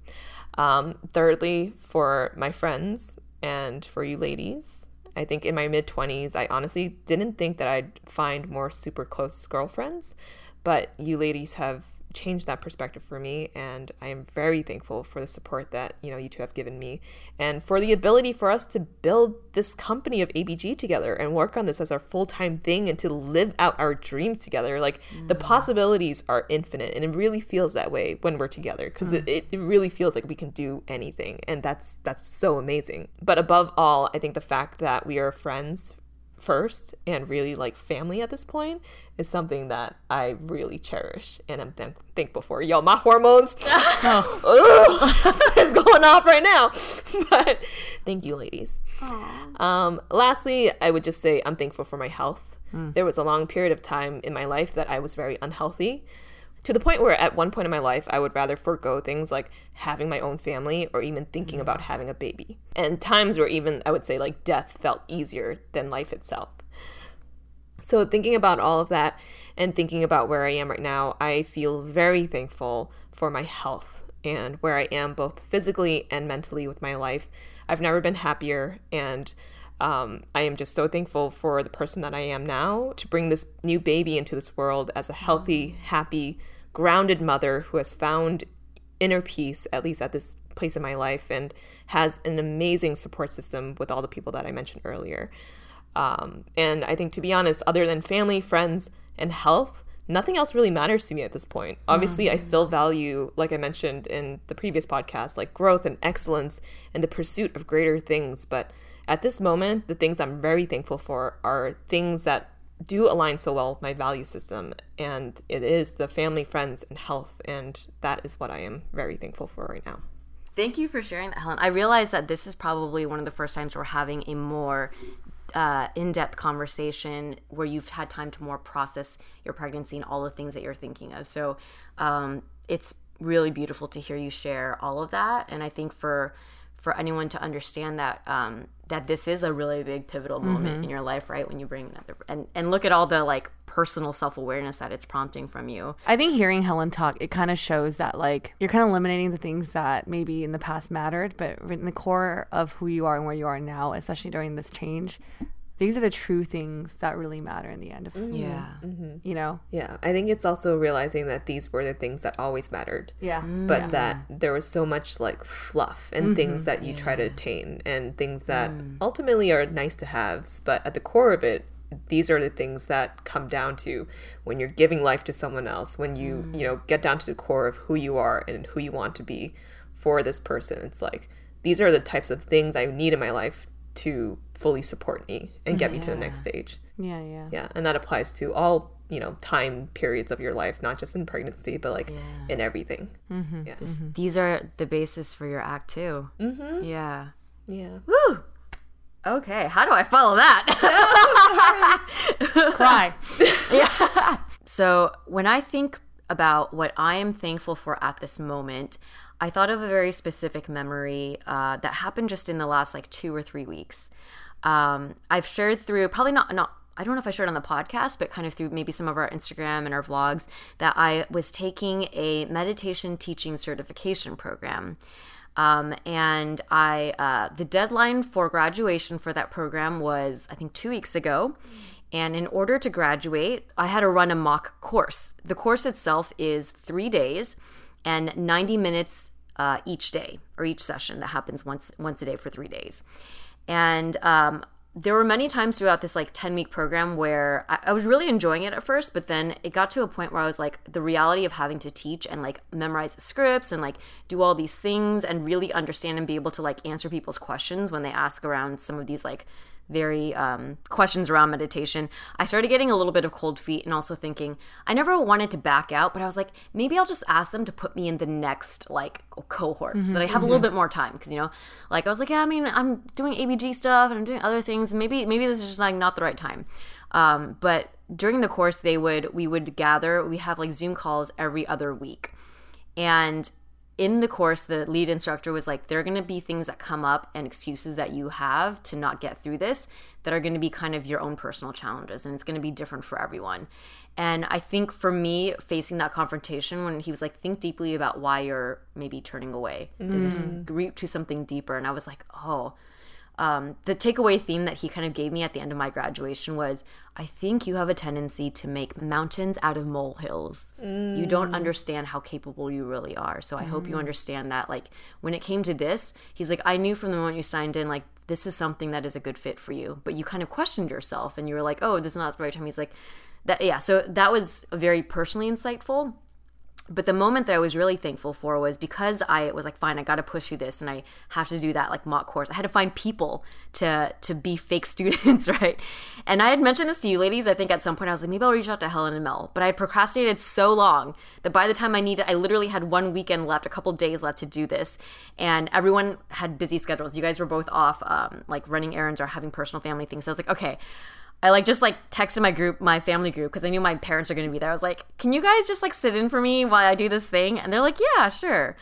Um, thirdly, for my friends and for you ladies. I think in my mid 20s, I honestly didn't think that I'd find more super close girlfriends, but you ladies have changed that perspective for me and I am very thankful for the support that you know you two have given me and for the ability for us to build this company of ABG together and work on this as our full-time thing and to live out our dreams together. Like the mm. possibilities are infinite and it really feels that way when we're together because it, mm. it, it really feels like we can do anything and that's that's so amazing. But above all I think the fact that we are friends first and really like family at this point is something that I really cherish and I'm thank- thankful for. Yo, my hormones, Ugh, it's going off right now. But thank you, ladies. Um, lastly, I would just say I'm thankful for my health. There was a long period of time in my life that I was very unhealthy to the point where at one point in my life I would rather forego things like having my own family or even thinking about mm. having a baby. And times where even I would say like death felt easier than life itself. So thinking about all of that and thinking about where I am right now, I feel very thankful for my health and where I am both physically and mentally with my life. I've never been happier and um, I am just so thankful for the person that I am now to bring this new baby into this world as a healthy, happy, grounded mother who has found inner peace, at least at this place in my life, and has an amazing support system with all the people that I mentioned earlier. Um, and I think, to be honest, other than family, friends, and health, nothing else really matters to me at this point. Obviously, I still value, like I mentioned in the previous podcast, like growth and excellence and the pursuit of greater things. But at this moment, the things I'm very thankful for are things that do align so well with my value system. And it is the family, friends, and health. And that is what I am very thankful for right now. Thank you for sharing that, Helen. I realize that this is probably one of the first times we're having a more uh, in-depth conversation where you've had time to more process your pregnancy and all the things that you're thinking of. So um, it's really beautiful to hear you share all of that, and I think for for anyone to understand that um, that this is a really big pivotal moment Mm-hmm. in your life, right? When you bring that and and look at all the like personal self awareness that it's prompting from you. I think hearing Helen talk, it kind of shows that like you're kind of eliminating the things that maybe in the past mattered, but in the core of who you are and where you are now, especially during this change, these are the true things that really matter in the end of mm-hmm. Yeah. Mm-hmm. you know. Yeah, I think it's also realizing that these were the things that always mattered, Yeah. Mm. but that there was so much like fluff and mm-hmm. things that you try to attain and things mm. that ultimately are nice to haves, but at the core of it, these are the things that come down to when you're giving life to someone else, when you, mm. you know, get down to the core of who you are and who you want to be for this person. It's like these are the types of things I need in my life to fully support me and get me to the next stage. Yeah, yeah. Yeah, and that applies to all you know time periods of your life, not just in pregnancy, but like in everything. Mm-hmm, yeah, mm-hmm. Mm-hmm. These are the basis for your act too. Mm-hmm. Yeah. yeah. Woo. Okay, how do I follow that? Cry. Yeah. So, when I think about what I am thankful for at this moment, I thought of a very specific memory uh, that happened just in the last like two or three weeks. Um, I've shared through probably not not. I don't know if I shared on the podcast, but kind of through maybe some of our Instagram and our vlogs that I was taking a meditation teaching certification program. Um, and I, uh, the deadline for graduation for that program was, I think, two weeks ago. And in order to graduate, I had to run a mock course. The course itself is three days and 90 minutes uh, each day or each session that happens once once a day for three days. And um, there were many times throughout this like 10 week program where I, I was really enjoying it at first, but then it got to a point where I was like, the reality of having to teach and like memorize scripts and like do all these things and really understand and be able to like answer people's questions when they ask around some of these like very um, questions around meditation, I started getting a little bit of cold feet and also thinking I never wanted to back out, but I was like, maybe I'll just ask them to put me in the next like cohort so that I have a little bit more time because you know, like I was like, yeah, I mean, I'm doing ABG stuff and I'm doing other things. Maybe maybe this is just like not the right time. Um, but during the course, they would we would gather. We have like Zoom calls every other week, and in the course, the lead instructor was like, there are going to be things that come up and excuses that you have to not get through this that are going to be kind of your own personal challenges. And it's going to be different for everyone. And I think for me, facing that confrontation when he was like, think deeply about why you're maybe turning away, does this mm. root to something deeper? And I was like, oh, um, the takeaway theme that he kind of gave me at the end of my graduation was I think you have a tendency to make mountains out of molehills. You don't understand how capable you really are. So I hope you understand that. Like, when it came to this, he's like, I knew from the moment you signed in, like, this is something that is a good fit for you. But you kind of questioned yourself and you were like, oh, this is not the right time. He's like, that, yeah. So that was very personally insightful but the moment that I was really thankful for was because I was like, fine, I got to push through this, and I have to do that like mock course. I had to find people to to be fake students, right? And I had mentioned this to you ladies. I think at some point I was like, maybe I'll reach out to Helen and Mel, but I had procrastinated so long that by the time I needed, I literally had one weekend left, a couple days left to do this, and everyone had busy schedules. You guys were both off, um, like running errands or having personal family things. So I was like, okay. I like just like texted my group, my family group, because I knew my parents are going to be there. I was like, "Can you guys just like sit in for me while I do this thing?" And they're like, "Yeah, sure."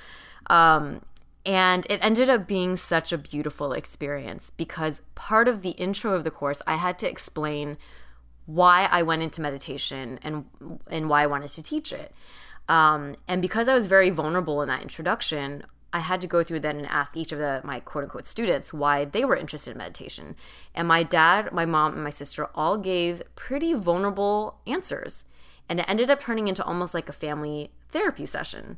Um, and it ended up being such a beautiful experience because part of the intro of the course, I had to explain why I went into meditation and and why I wanted to teach it. Um, and because I was very vulnerable in that introduction, I had to go through then and ask each of the my quote unquote students why they were interested in meditation. And my dad, my mom, and my sister all gave pretty vulnerable answers. And it ended up turning into almost like a family therapy session.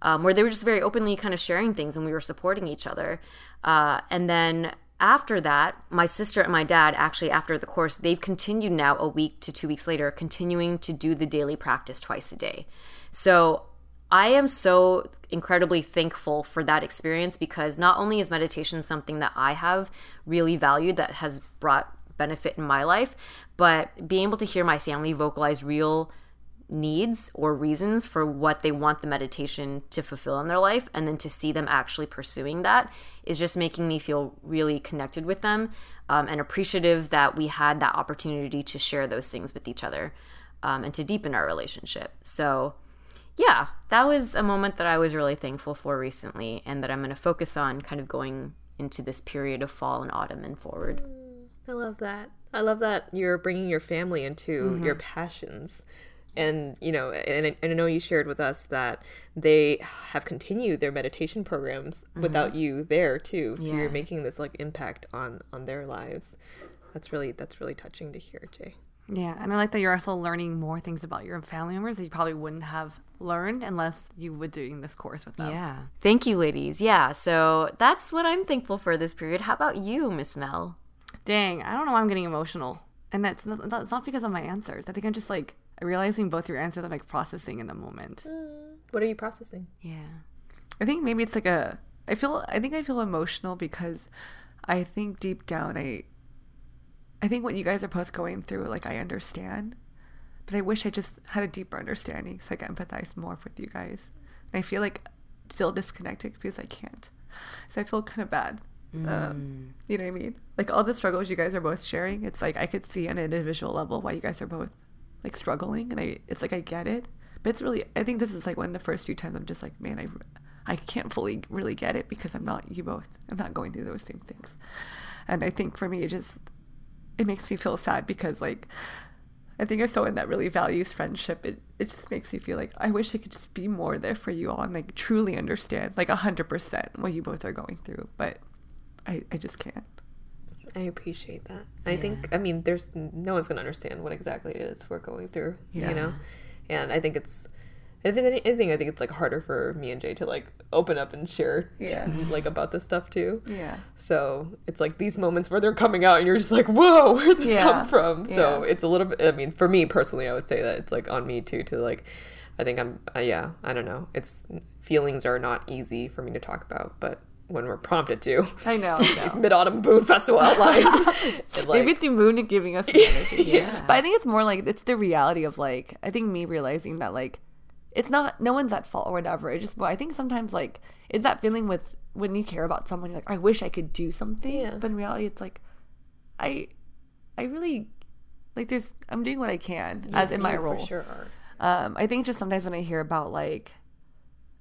Um, where they were just very openly kind of sharing things and we were supporting each other. Uh, and then after that, my sister and my dad, actually, after the course, they've continued now a week to two weeks later, continuing to do the daily practice twice a day. So I am so incredibly thankful for that experience because not only is meditation something that I have really valued that has brought benefit in my life, but being able to hear my family vocalize real needs or reasons for what they want the meditation to fulfill in their life and then to see them actually pursuing that is just making me feel really connected with them um, and appreciative that we had that opportunity to share those things with each other um, and to deepen our relationship. So yeah that was a moment that i was really thankful for recently and that i'm going to focus on kind of going into this period of fall and autumn and forward I love that. I love that you're bringing your family into Mm-hmm. your passions. And, you know, and I, know you shared with us that they have continued their meditation programs without you there too. So Mm-hmm. Yeah. you're making this like impact on on their lives. That's really that's really touching to hear, Jay. Yeah, and I like that you're also learning more things about your family members that you probably wouldn't have learned unless you were doing this course with them. yeah thank you ladies yeah so that's what i'm thankful for this period how about you miss mel Dang, I don't know why I'm getting emotional. And that's not, that's not because of my answers. I think I'm just like realizing both your answers I'm like processing in the moment. Mm. What are you processing? yeah I think maybe it's like a. I feel. I think I feel emotional because I think deep down I. I think what you guys are both going through, like I understand, but I wish I just had a deeper understanding so I could empathize more with you guys. And I feel like feel disconnected because I can't. So I feel kind of bad. Um, you know what I mean? Like all the struggles you guys are both sharing, it's like I could see on an individual level why you guys are both like struggling, and I it's like I get it, but it's really I think this is like one of the first few times I'm just like man I I can't fully really get it because I'm not you both I'm not going through those same things, and I think for me it just it makes me feel sad because like I think as someone that really values friendship, it, it just makes me feel like I wish I could just be more there for you all and like truly understand like a hundred percent what you both are going through. But I, I just can't. I appreciate that. I think I mean there's no one's gonna understand what exactly it is we're going through. Yeah. You know? And I think it's I think anything I think it's like harder for me and Jay to like open up and share Yeah. like about this stuff too. Yeah. So it's like these moments where they're coming out and you're just like, whoa, where'd this Yeah. come from? So Yeah. it's a little bit, I mean, for me personally, I would say that it's like on me too to like, I think I'm, uh, yeah, I don't know. It's feelings are not easy for me to talk about, but when we're prompted to, I know. I these mid autumn moon festival outlines. it, like, Maybe it's the moon giving us the energy. Yeah. But I think it's more like it's the reality of like I think me realizing that like it's not no one's at fault or whatever. It's just but I think sometimes like it's that feeling with when you care about someone, you're like, I wish I could do something. Yeah. But in reality it's like I I really like there's I'm doing what I can as in my role. Sure. Um, I think just sometimes when I hear about like,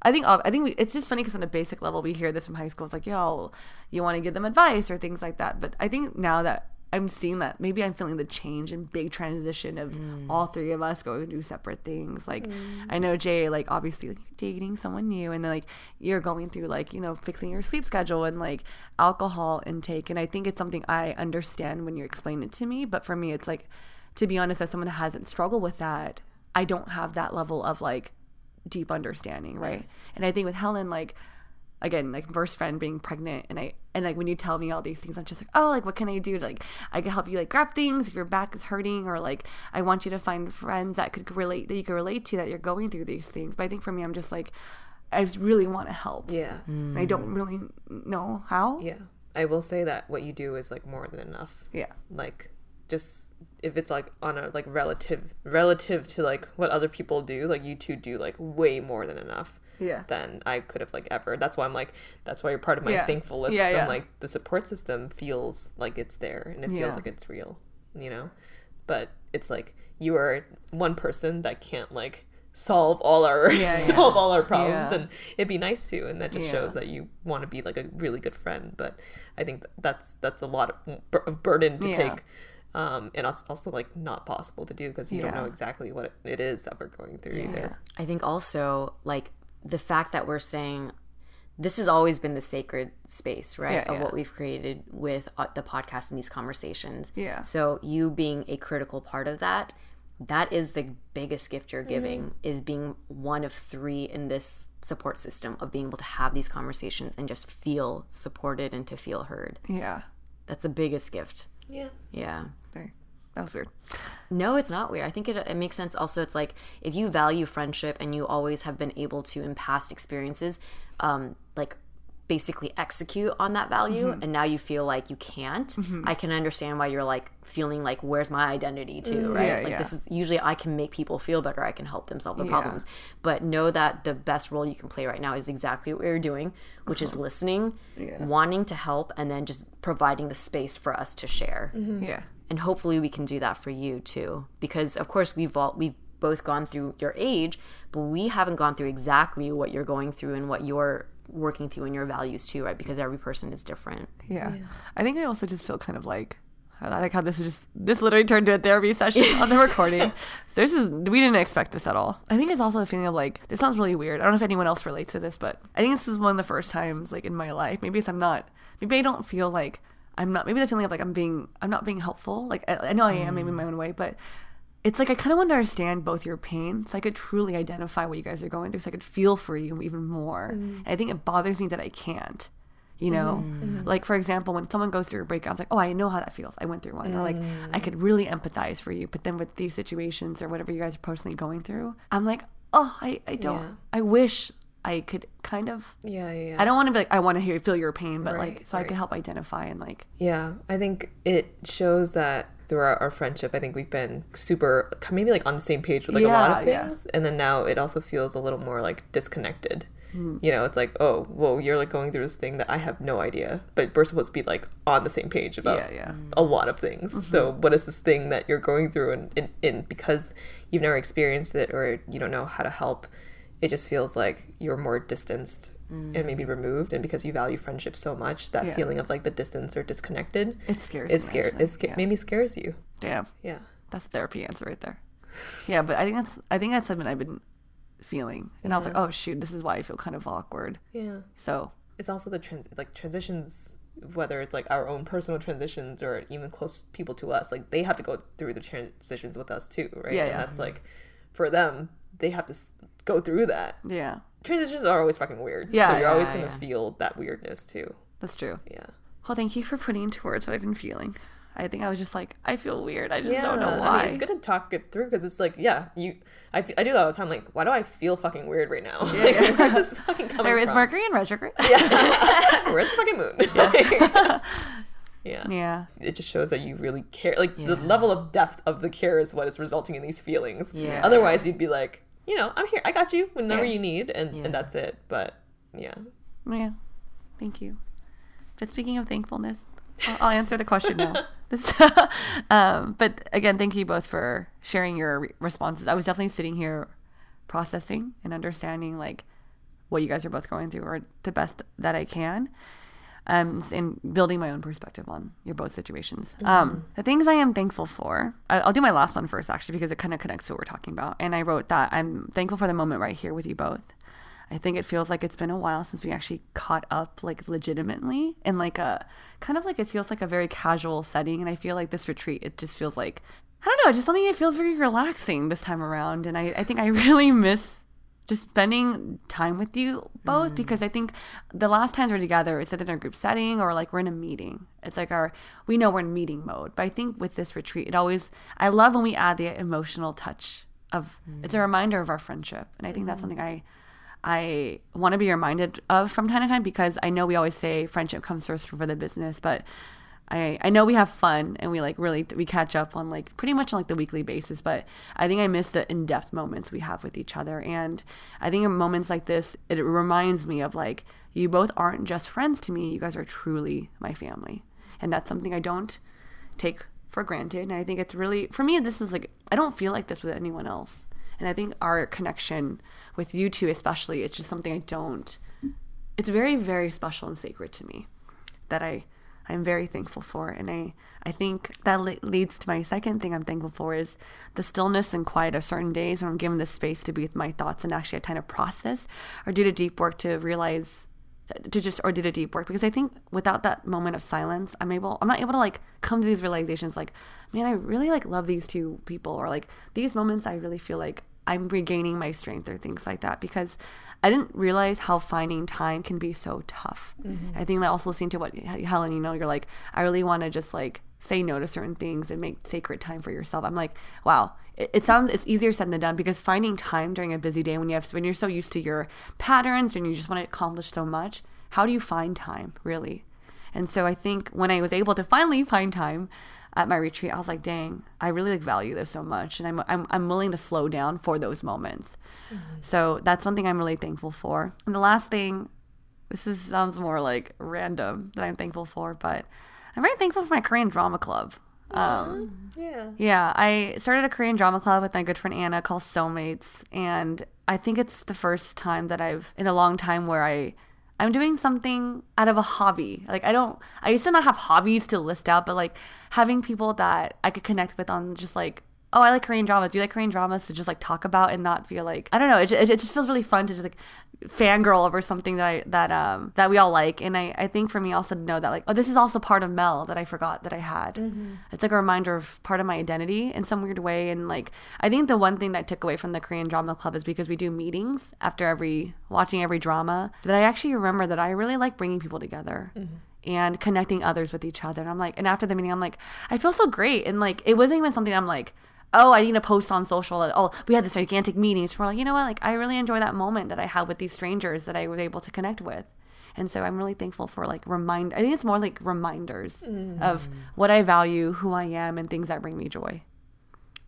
I think I think we, it's just funny because on a basic level we hear this from high school. It's like, yo, you want to give them advice or things like that. But I think now that I'm seeing that, maybe I'm feeling the change and big transition of mm. all three of us going to do separate things. Like, I mm. know Jay, like obviously like, dating someone new, and then like you're going through like you know fixing your sleep schedule and like alcohol intake. And I think it's something I understand when you explain it to me. But for me, it's like, to be honest, as someone that hasn't struggled with that, I don't have that level of like deep understanding, right? And I think with Helen, like again, like first friend being pregnant, and I and like when you tell me all these things, I'm just like, oh, like what can I do? Like I can help you like grab things if your back is hurting, or like I want you to find friends that could relate that you can relate to that you're going through these things. But I think for me, I'm just like, I just really want to help. Yeah. And I don't really know how. Yeah. I will say that what you do is like more than enough. Yeah. like just if it's like on a like relative relative to like what other people do like you two do like way more than enough Yeah. than i could have like ever that's why i'm like that's why you're part of my Yeah. thankful list Yeah, 'cause yeah. i'm like the support system feels like it's there and it feels Yeah. like it's real you know but it's like you are one person that can't like solve all our Yeah, solve yeah. all our problems Yeah. and it'd be nice to and that just Yeah. shows that you want to be like a really good friend but i think that's that's a lot of, bur- of burden to Yeah. take um and it's also like not possible to do because you don't know exactly what it, it is that we're going through either I think also like the fact that we're saying this has always been the sacred space, right? Yeah, of yeah. what we've created with uh, the podcast and these conversations. Yeah. So you being a critical part of that, that is the biggest gift you're giving Mm-hmm. is being one of three in this support system of being able to have these conversations and just feel supported and to feel heard. Yeah. That's the biggest gift. yeah Yeah. That was weird. No, it's not weird. I think it, it makes sense. Also, it's like if you value friendship and you always have been able to, in past experiences, um, like basically execute on that value Mm-hmm. and now you feel like you can't i can understand why you're like feeling like where's my identity too right Mm, Yeah, like yeah. this is usually i can make people feel better i can help them solve the Yeah. problems but know that the best role you can play right now is exactly what we're doing which is listening wanting to help and then just providing the space for us to share Yeah. And hopefully we can do that for you too because of course we've all we've both gone through your age but we haven't gone through exactly what you're going through and what you're working through and your values too right because every person is different Yeah. I think I also just feel kind of like I like how this is just this literally turned to a therapy session on the recording. So this is we didn't expect this at all. I think it's also a feeling of like this sounds really weird. I don't know if anyone else relates to this, but I think this is one of the first times like in my life. Maybe it's I'm not maybe I don't feel like I'm not maybe the feeling of like I'm being I'm not being helpful. Like I, I know I am maybe in my own way, but it's like I kind of want to understand both your pain so I could truly identify what you guys are going through so I could feel for you even more. Mm. And I think it bothers me that I can't. You know, mm. like for example, when someone goes through a breakup, it's like, oh, I know how that feels. I went through one. Or like, I mm. could really empathize for you. But then with these situations or whatever you guys are personally going through, I'm like, oh, I, I don't, Yeah. I wish I could kind of, Yeah, yeah, yeah. I don't want to be like, I want to hear, feel your pain, but like, Right, so I could help identify and like, Yeah, I think it shows that throughout our friendship, I think we've been super, maybe like on the same page with like a lot of Yeah, yeah. things. And then now it also feels a little more like disconnected. Hmm. You know, it's like, oh, well, you're like going through this thing that I have no idea, but we're supposed to be like on the same page about Yeah, yeah. a lot of things. So, what is this thing that you're going through, and, and, and because you've never experienced it or you don't know how to help, it just feels like you're more distanced and maybe mm. removed. And because you value friendship so much, that Yeah. feeling of like the distance or disconnected, it scares it actually. It sca- Yeah. maybe scares you. Damn. Yeah. That's a therapy answer right there. Yeah, but I think that's I think that's something I've been feeling, and I was like, uh-huh. oh shoot, this is why I feel kind of awkward. Yeah. So It's also the trans like transitions, whether it's like our own personal transitions or even close people to us, like they have to go through the transitions with us too, right? Yeah, and yeah. that's like for them, they have to go through that. yeah, Transitions are always fucking weird. Yeah, So you're always gonna yeah. feel that weirdness too. that's true. Yeah. Well, thank you for putting into words what I've been feeling. I think I was just like, I feel weird. I just Yeah, don't know I why. mean, it's good to talk it through because it's like, yeah, you, I, I do that all the time. Like, why do I feel fucking weird right now? like, where's this fucking coming There is from? Mercury in retrograde. Yeah. where's the fucking moon? yeah. yeah. Yeah. It just shows that you really care. Like the level of depth of the care is what is resulting in these feelings. Yeah. Otherwise, you'd be like, you know, I'm here. I got you whenever Yeah. you need, and, Yeah. and that's it. But yeah, Yeah. Thank you. But speaking of thankfulness, I'll, I'll answer the question now. Um, but again, thank you both for sharing your re- responses. I was definitely sitting here processing and understanding like what you guys are both going through or the best that I can. Um, and building my own perspective on your both situations. Um, the things I am thankful for, I, I'll do my last one first actually because it kind of connects to what we're talking about. And I wrote that I'm thankful for the moment right here with you both. I think it feels like it's been a while since we actually caught up like legitimately in like a kind of like it feels like a very casual setting. And I feel like this retreat, it just feels like, I don't know, just something that feels very relaxing this time around. And I, I think I really miss just spending time with you both mm. because I think the last times we're together, it's either in a group setting or like we're in a meeting. It's like our, we know we're in meeting mode. But I think with this retreat, it always, I love when we add the emotional touch of, it's a mm. reminder of our friendship. And I think that's something mm. I, I want to be reminded of from time to time because I know we always say friendship comes first for the business, but I, I know we have fun and we like really we catch up on like pretty much on like the weekly basis but i think i miss the in-depth moments we have with each other. And i think in moments like this it reminds me of like you both aren't just friends to me you guys are truly my family. And that's something i don't take for granted. And i think it's really for me this is like i don't feel like this with anyone else. And i think our connection with you two especially it's just something i don't it's very very special and sacred to me that i i'm very thankful for and i i think that le- leads to my second thing i'm thankful for is the stillness and quiet of certain days when i'm given the space to be with my thoughts and actually a kind of process or do the deep work to realize to just or did a deep work. Because I think without that moment of silence, I'm able I'm not able to like come to these realizations like, man, I really like love these two people or like these moments I really feel like I'm regaining my strength or things like that. Because I didn't realize how finding time can be so tough. Mm-hmm. I think that also listening to what Helen, you know, you're like, I really want to just like say no to certain things and make sacred time for yourself. I'm like, wow, it, it sounds it's easier said than done because finding time during a busy day when you have when you're so used to your patterns and you just want to accomplish so much how do you find time really? And so I think when I was able to finally find time at my retreat, I was like, dang, I really like value this so much. And I'm, I'm, I'm willing to slow down for those moments. So that's one thing I'm really thankful for. And the last thing, this is, sounds more like random that I'm thankful for, but I'm very thankful for my Korean drama club. Um, Yeah. yeah, I started a Korean drama club with my good friend Anna called Soulmates, and I think it's the first time that I've in a long time where I I'm doing something out of a hobby. Like I don't I used to not have hobbies to list out, but like having people that I could connect with on just like Oh, I like Korean dramas. Do you like Korean dramas to just like talk about and not feel like I don't know. It, it just feels really fun to just like fangirl over something that I that um that we all like. And I I think for me also to know that like oh this is also part of Mel that I forgot that I had. It's like a reminder of part of my identity in some weird way. And like I think the one thing that I took away from the Korean drama club is because we do meetings after every watching every drama that I actually remember that I really like bringing people together and connecting others with each other. And I'm like, and after the meeting, I'm like, I feel so great. And like, it wasn't even something I'm like, oh, I need to post on social. Oh, we had this gigantic meeting. It's more like, you know what? Like, I really enjoy that moment that I had with these strangers that I was able to connect with. And so I'm really thankful for like remind. I think it's more like reminders of mm. what I value, who I am, and things that bring me joy.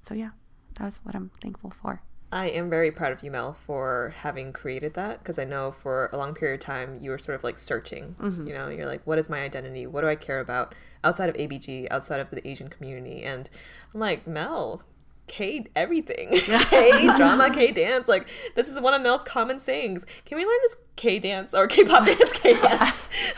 So yeah, that's what I'm thankful for. I am very proud of you, Mel, for having created that because I know for a long period of time you were sort of like searching. Mm-hmm. You know, you're like, what is my identity? What do I care about outside of ABG, outside of the Asian community? And I'm like, Mel, K everything. K drama, K dance. Like, this is one of Mel's common sayings. Can we learn this K dance or K pop dance? K dance.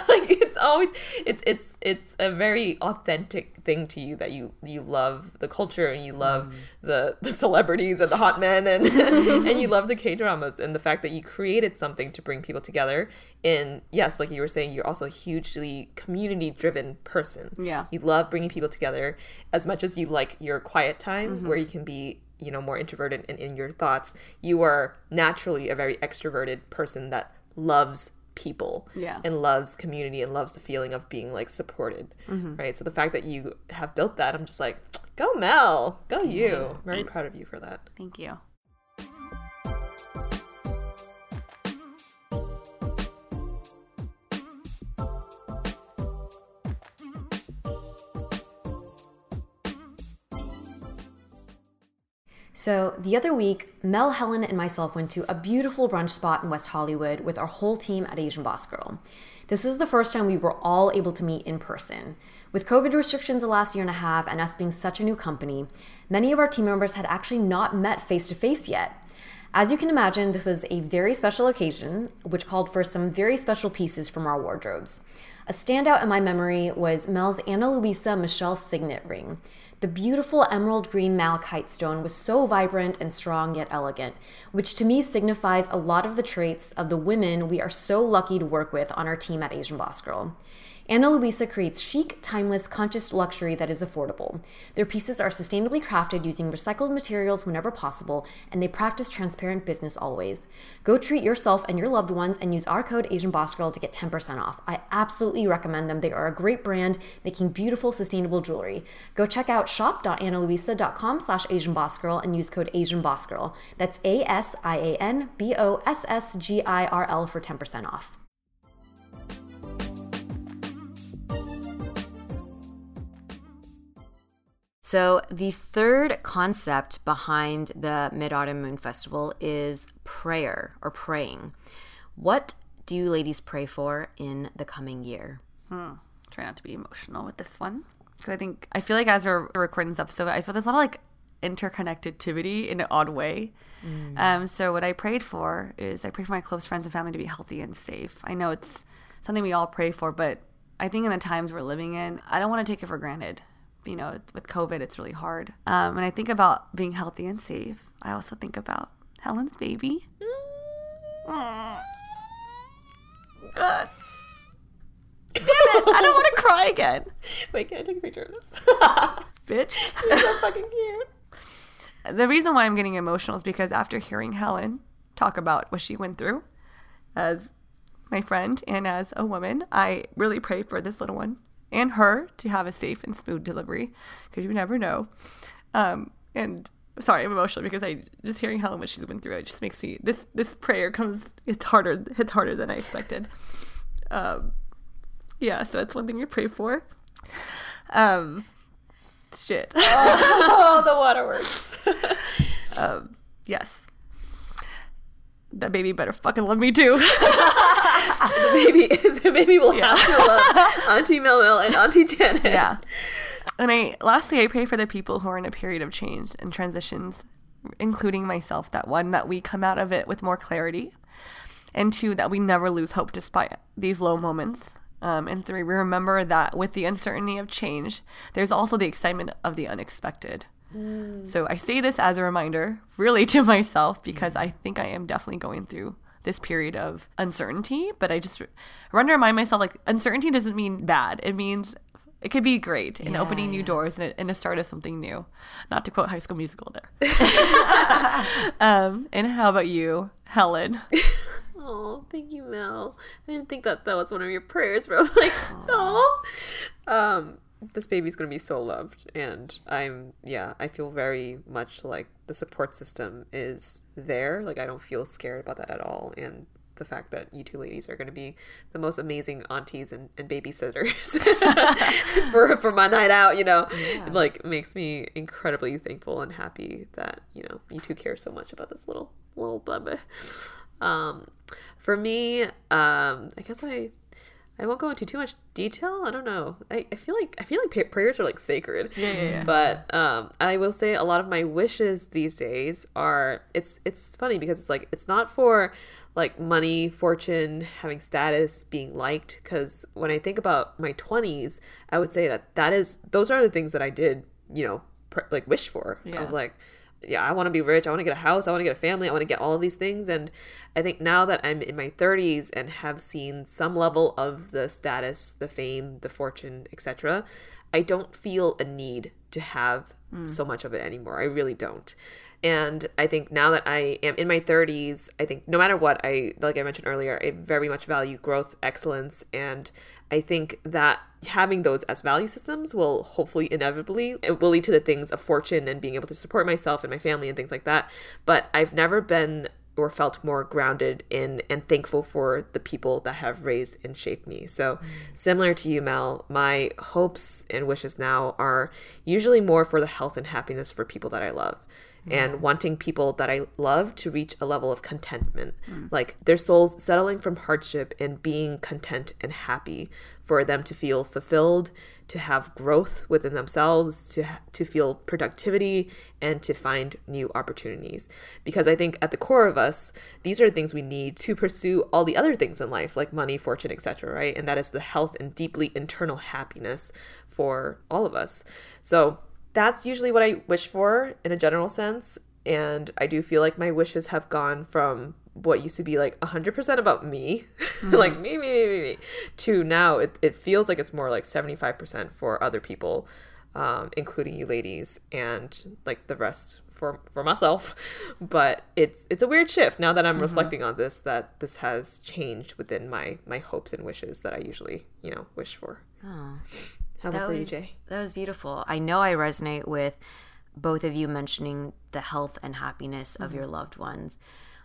like, it's always, it's, it's, it's a very authentic thing to you that you, you love the culture and you love mm. the, the celebrities and the hot men and, and you love the K dramas and the fact that you created something to bring people together. And yes, like you were saying, you're also a hugely community driven person. Yeah. You love bringing people together as much as you like your quiet time mm-hmm. where you can be, you know, more introverted and in your thoughts. You are naturally a very extroverted person that loves people Yeah. and loves community and loves the feeling of being like supported. Mm-hmm. Right. So the fact that you have built that, I'm just like, go Mel, go you. Very proud of you for that. Thank you. So, the other week, Mel, Helen, and myself went to a beautiful brunch spot in West Hollywood with our whole team at Asian Boss Girl. This is the first time we were all able to meet in person. With COVID restrictions the last year and a half and us being such a new company, many of our team members had actually not met face to face yet. As you can imagine, this was a very special occasion, which called for some very special pieces from our wardrobes. A standout in my memory was Mel's Ana Luisa Michelle signet ring. The beautiful emerald green malachite stone was so vibrant and strong yet elegant, which to me signifies a lot of the traits of the women we are so lucky to work with on our team at Asian Boss Girl. Ana Luisa creates chic, timeless, conscious luxury that is affordable. Their pieces are sustainably crafted using recycled materials whenever possible, and they practice transparent business always. Go treat yourself and your loved ones and use our code Asian Boss Girl to get 10% off. I absolutely recommend them. They are a great brand making beautiful, sustainable jewelry. Go check out shop.analuisa.com slash Asian Boss Girl and use code Asian Boss Girl. That's A-S-I-A-N-B-O-S-S-G-I-R-L for 10% off. So, the third concept behind the Mid Autumn Moon Festival is prayer or praying. What do you ladies pray for in the coming year? Try not to be emotional with this one because I think I feel like as we're recording this episode, I feel there's a lot of like interconnectivity in an odd way. Um, so what I prayed for is I pray for my close friends and family to be healthy and safe. I know it's something we all pray for, but I think in the times we're living in, I don't want to take it for granted. You know, with COVID, it's really hard. Um, and I think about being healthy and safe. I also think about Helen's baby. Damn it! I don't want to cry again, Wait, can I take a picture of this? bitch. You're so fucking cute. the reason why I'm getting emotional is because after hearing Helen talk about what she went through as my friend and as a woman, I really pray for this little one and her to have a safe and smooth delivery because you never know. Um, and sorry, I'm emotional because I just hearing Helen what she's been through. It just makes me this this prayer comes it's harder it's harder than I expected. Um, yeah, so that's one thing you pray for. Um, shit. oh, the waterworks. um, yes. That baby better fucking love me too. baby, the baby will have to love Auntie Mel Mel and Auntie Janet. yeah. And I lastly I pray for the people who are in a period of change and transitions, including myself, that one that we come out of it with more clarity. And two, that we never lose hope despite these low moments. Um, and three, we remember that with the uncertainty of change, there's also the excitement of the unexpected. So I say this as a reminder, really to myself, because I think I am definitely going through this period of uncertainty. But I just want to remind myself like uncertainty doesn't mean bad. It means it could be great in opening new doors and a, and a start of something new. Not to quote High School Musical there. um, and how about you, Helen? Oh, thank you, Mel. I didn't think that that was one of your prayers, bro. Like, oh. Um, this baby's gonna be so loved, and I'm yeah, I feel very much like the support system is there. Like, I don't feel scared about that at all, and the fact that you two ladies are going to be the most amazing aunties and, and babysitters for for my night out, you know, yeah. like makes me incredibly thankful and happy that you know you two care so much about this little little baby. Um, for me, um, I guess I I won't go into too much detail. I don't know. I, I feel like I feel like prayers are like sacred. Yeah, yeah, yeah. But um, I will say a lot of my wishes these days are it's it's funny because it's like it's not for like money, fortune, having status, being liked. Because when I think about my twenties, I would say that that is those are the things that I did. You know, pr- like wish for. Yeah. I was like yeah, I want to be rich. I want to get a house. I want to get a family. I want to get all of these things. And I think now that I'm in my 30s and have seen some level of the status, the fame, the fortune, etc., I don't feel a need to have mm. so much of it anymore. I really don't. And I think now that I am in my 30s, I think no matter what, I like I mentioned earlier, I very much value growth, excellence, and I think that having those as value systems will hopefully inevitably it will lead to the things of fortune and being able to support myself and my family and things like that. But I've never been or felt more grounded in and thankful for the people that have raised and shaped me. So, mm. similar to you, Mel, my hopes and wishes now are usually more for the health and happiness for people that I love and wanting people that I love to reach a level of contentment, mm. like their souls settling from hardship and being content and happy, for them to feel fulfilled, to have growth within themselves, to to feel productivity, and to find new opportunities. Because I think at the core of us, these are things we need to pursue all the other things in life, like money, fortune, etc. Right, and that is the health and deeply internal happiness for all of us. So that's usually what I wish for in a general sense. And I do feel like my wishes have gone from what used to be like 100% about me, mm-hmm. like me, me, me, me, me, to now it, it feels like it's more like 75% for other people, um, including you ladies, and like the rest for, for myself. But it's it's a weird shift now that I'm mm-hmm. reflecting on this that this has changed within my my hopes and wishes that I usually, you know, wish for. Oh. How about that for was, you, Jay? That was beautiful. I know I resonate with both of you mentioning the health and happiness of mm-hmm. your loved ones.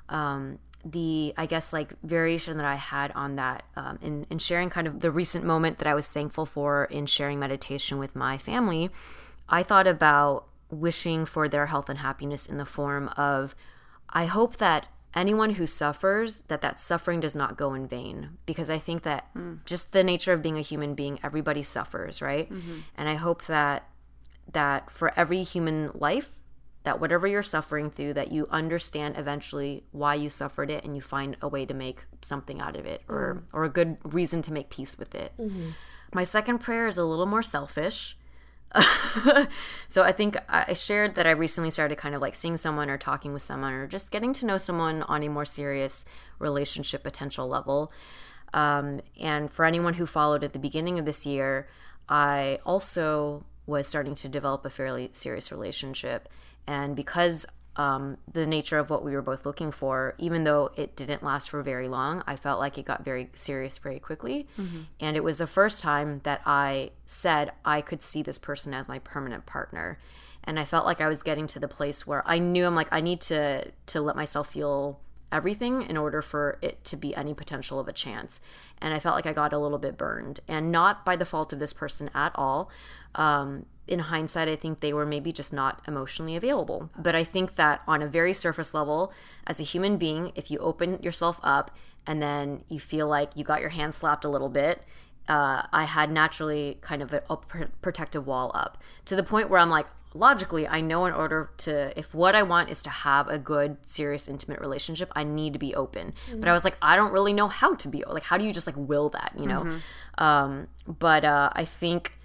Um, the I guess like variation that I had on that um, in in sharing kind of the recent moment that I was thankful for in sharing meditation with my family, I thought about wishing for their health and happiness in the form of I hope that anyone who suffers that that suffering does not go in vain because i think that mm. just the nature of being a human being everybody suffers right mm-hmm. and i hope that that for every human life that whatever you're suffering through that you understand eventually why you suffered it and you find a way to make something out of it or mm. or a good reason to make peace with it mm-hmm. my second prayer is a little more selfish so I think I shared that I recently started kind of like seeing someone or talking with someone or just getting to know someone on a more serious relationship potential level. Um, and for anyone who followed at the beginning of this year, I also was starting to develop a fairly serious relationship. And because um, the nature of what we were both looking for, even though it didn't last for very long, I felt like it got very serious very quickly. Mm-hmm. And it was the first time that I said I could see this person as my permanent partner. And I felt like I was getting to the place where I knew I'm like, I need to to let myself feel everything in order for it to be any potential of a chance. And I felt like I got a little bit burned, and not by the fault of this person at all. Um, in hindsight, I think they were maybe just not emotionally available. But I think that on a very surface level, as a human being, if you open yourself up and then you feel like you got your hand slapped a little bit, uh, I had naturally kind of a, protective wall up to the point where I'm like, logically, I know in order to, if what I want is to have a good, serious, intimate relationship, I need to be open. Mm-hmm. But I was like, I don't really know how to be. Like, how do you just like will that, you know? Mm-hmm. Um, but uh, I think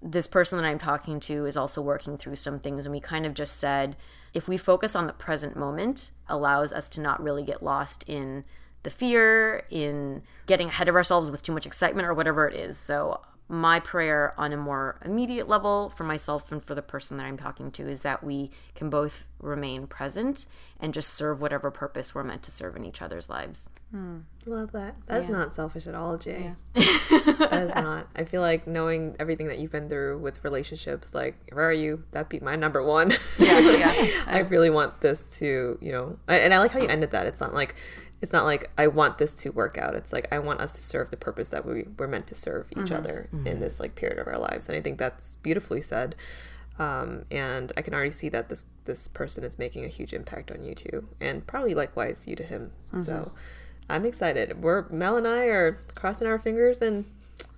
this person that I'm talking to is also working through some things. And we kind of just said if we focus on the present moment, allows us to not really get lost in the fear, in getting ahead of ourselves with too much excitement or whatever it is. So my prayer on a more immediate level for myself and for the person that I'm talking to is that we can both remain present and just serve whatever purpose we're meant to serve in each other's lives. Hmm. Love that. That's yeah. not selfish at all, Jay. Yeah. that is not. I feel like knowing everything that you've been through with relationships, like, where are you? That'd be my number one. Yeah, yeah. I really want this to, you know, and I like how you ended that. It's not like, it's not like I want this to work out. It's like I want us to serve the purpose that we were meant to serve each mm-hmm. other mm-hmm. in this like period of our lives. And I think that's beautifully said. Um, and I can already see that this this person is making a huge impact on you too, and probably likewise you to him. Mm-hmm. So I'm excited. We're Mel and I are crossing our fingers, and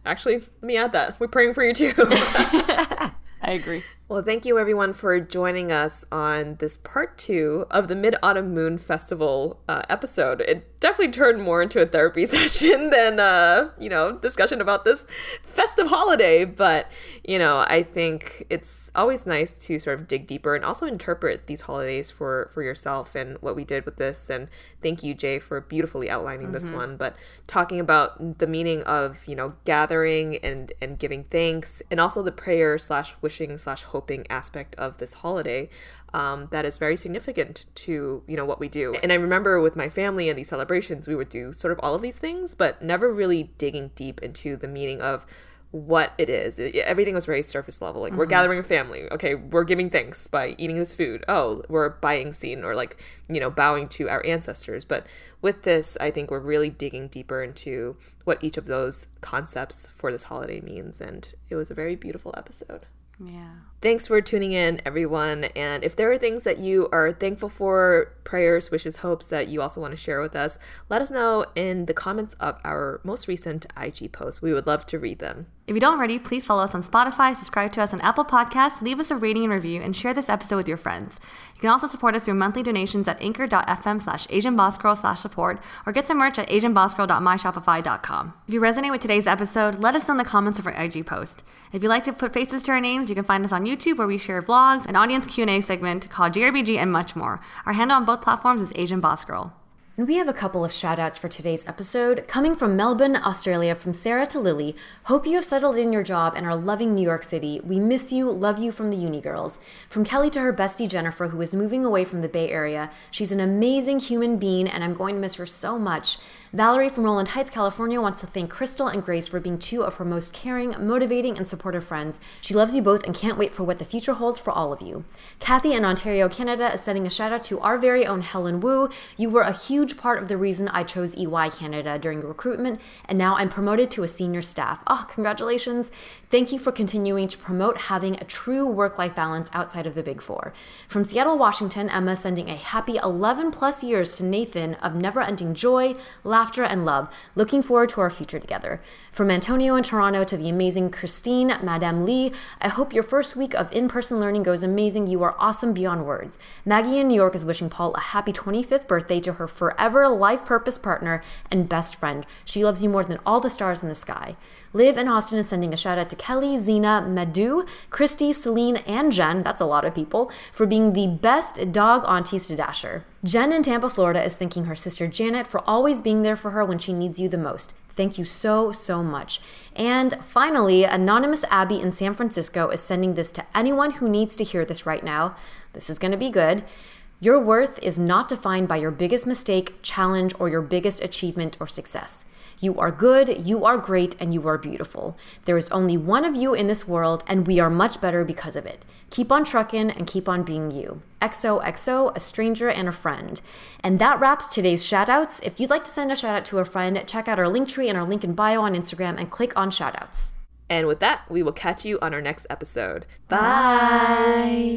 actually, let me add that we're praying for you too. I agree. Well, thank you everyone for joining us on this part two of the Mid Autumn Moon Festival uh, episode. It definitely turned more into a therapy session than, uh, you know, discussion about this festive holiday. But, you know, I think it's always nice to sort of dig deeper and also interpret these holidays for, for yourself and what we did with this. And thank you, Jay, for beautifully outlining mm-hmm. this one. But talking about the meaning of, you know, gathering and, and giving thanks and also the prayer slash wishing slash hope aspect of this holiday um, that is very significant to you know what we do and i remember with my family and these celebrations we would do sort of all of these things but never really digging deep into the meaning of what it is. It, everything was very surface level. Like, mm-hmm. we're gathering a family. Okay, we're giving thanks by eating this food. Oh, we're buying scene or like, you know, bowing to our ancestors. But with this, I think we're really digging deeper into what each of those concepts for this holiday means. And it was a very beautiful episode. Yeah. Thanks for tuning in, everyone. And if there are things that you are thankful for, prayers, wishes, hopes that you also want to share with us, let us know in the comments of our most recent IG post. We would love to read them. If you don't already, please follow us on Spotify, subscribe to us on Apple Podcasts, leave us a rating and review, and share this episode with your friends. You can also support us through monthly donations at anchor.fm slash asianbossgirl slash support or get some merch at asianbossgirl.myshopify.com. If you resonate with today's episode, let us know in the comments of our IG post. If you'd like to put faces to our names, you can find us on YouTube where we share vlogs, an audience Q&A segment called GRBG, and much more. Our handle on both platforms is Asian Boss Girl. And we have a couple of shout outs for today's episode. Coming from Melbourne, Australia, from Sarah to Lily. Hope you have settled in your job and are loving New York City. We miss you, love you from the Uni Girls. From Kelly to her bestie Jennifer, who is moving away from the Bay Area. She's an amazing human being, and I'm going to miss her so much. Valerie from Rowland Heights, California wants to thank Crystal and Grace for being two of her most caring, motivating, and supportive friends. She loves you both and can't wait for what the future holds for all of you. Kathy in Ontario, Canada is sending a shout out to our very own Helen Wu. You were a huge part of the reason I chose EY Canada during recruitment, and now I'm promoted to a senior staff. Oh, congratulations! Thank you for continuing to promote having a true work life balance outside of the Big Four. From Seattle, Washington, Emma sending a happy 11 plus years to Nathan of never ending joy, laughter, and love. Looking forward to our future together. From Antonio in Toronto to the amazing Christine, Madame Lee, I hope your first week of in person learning goes amazing. You are awesome beyond words. Maggie in New York is wishing Paul a happy 25th birthday to her forever life purpose partner and best friend. She loves you more than all the stars in the sky. Liv in Austin is sending a shout out to Kelly, Zena, Madhu, Christy, Celine, and Jen, that's a lot of people, for being the best dog aunties to Dasher. Jen in Tampa, Florida is thanking her sister Janet for always being there for her when she needs you the most. Thank you so, so much. And finally, Anonymous Abby in San Francisco is sending this to anyone who needs to hear this right now. This is going to be good. Your worth is not defined by your biggest mistake, challenge, or your biggest achievement or success. You are good, you are great, and you are beautiful. There is only one of you in this world, and we are much better because of it. Keep on trucking and keep on being you. XOXO, a stranger and a friend. And that wraps today's shoutouts. If you'd like to send a shout out to a friend, check out our link tree and our link in bio on Instagram and click on shoutouts. And with that, we will catch you on our next episode. Bye.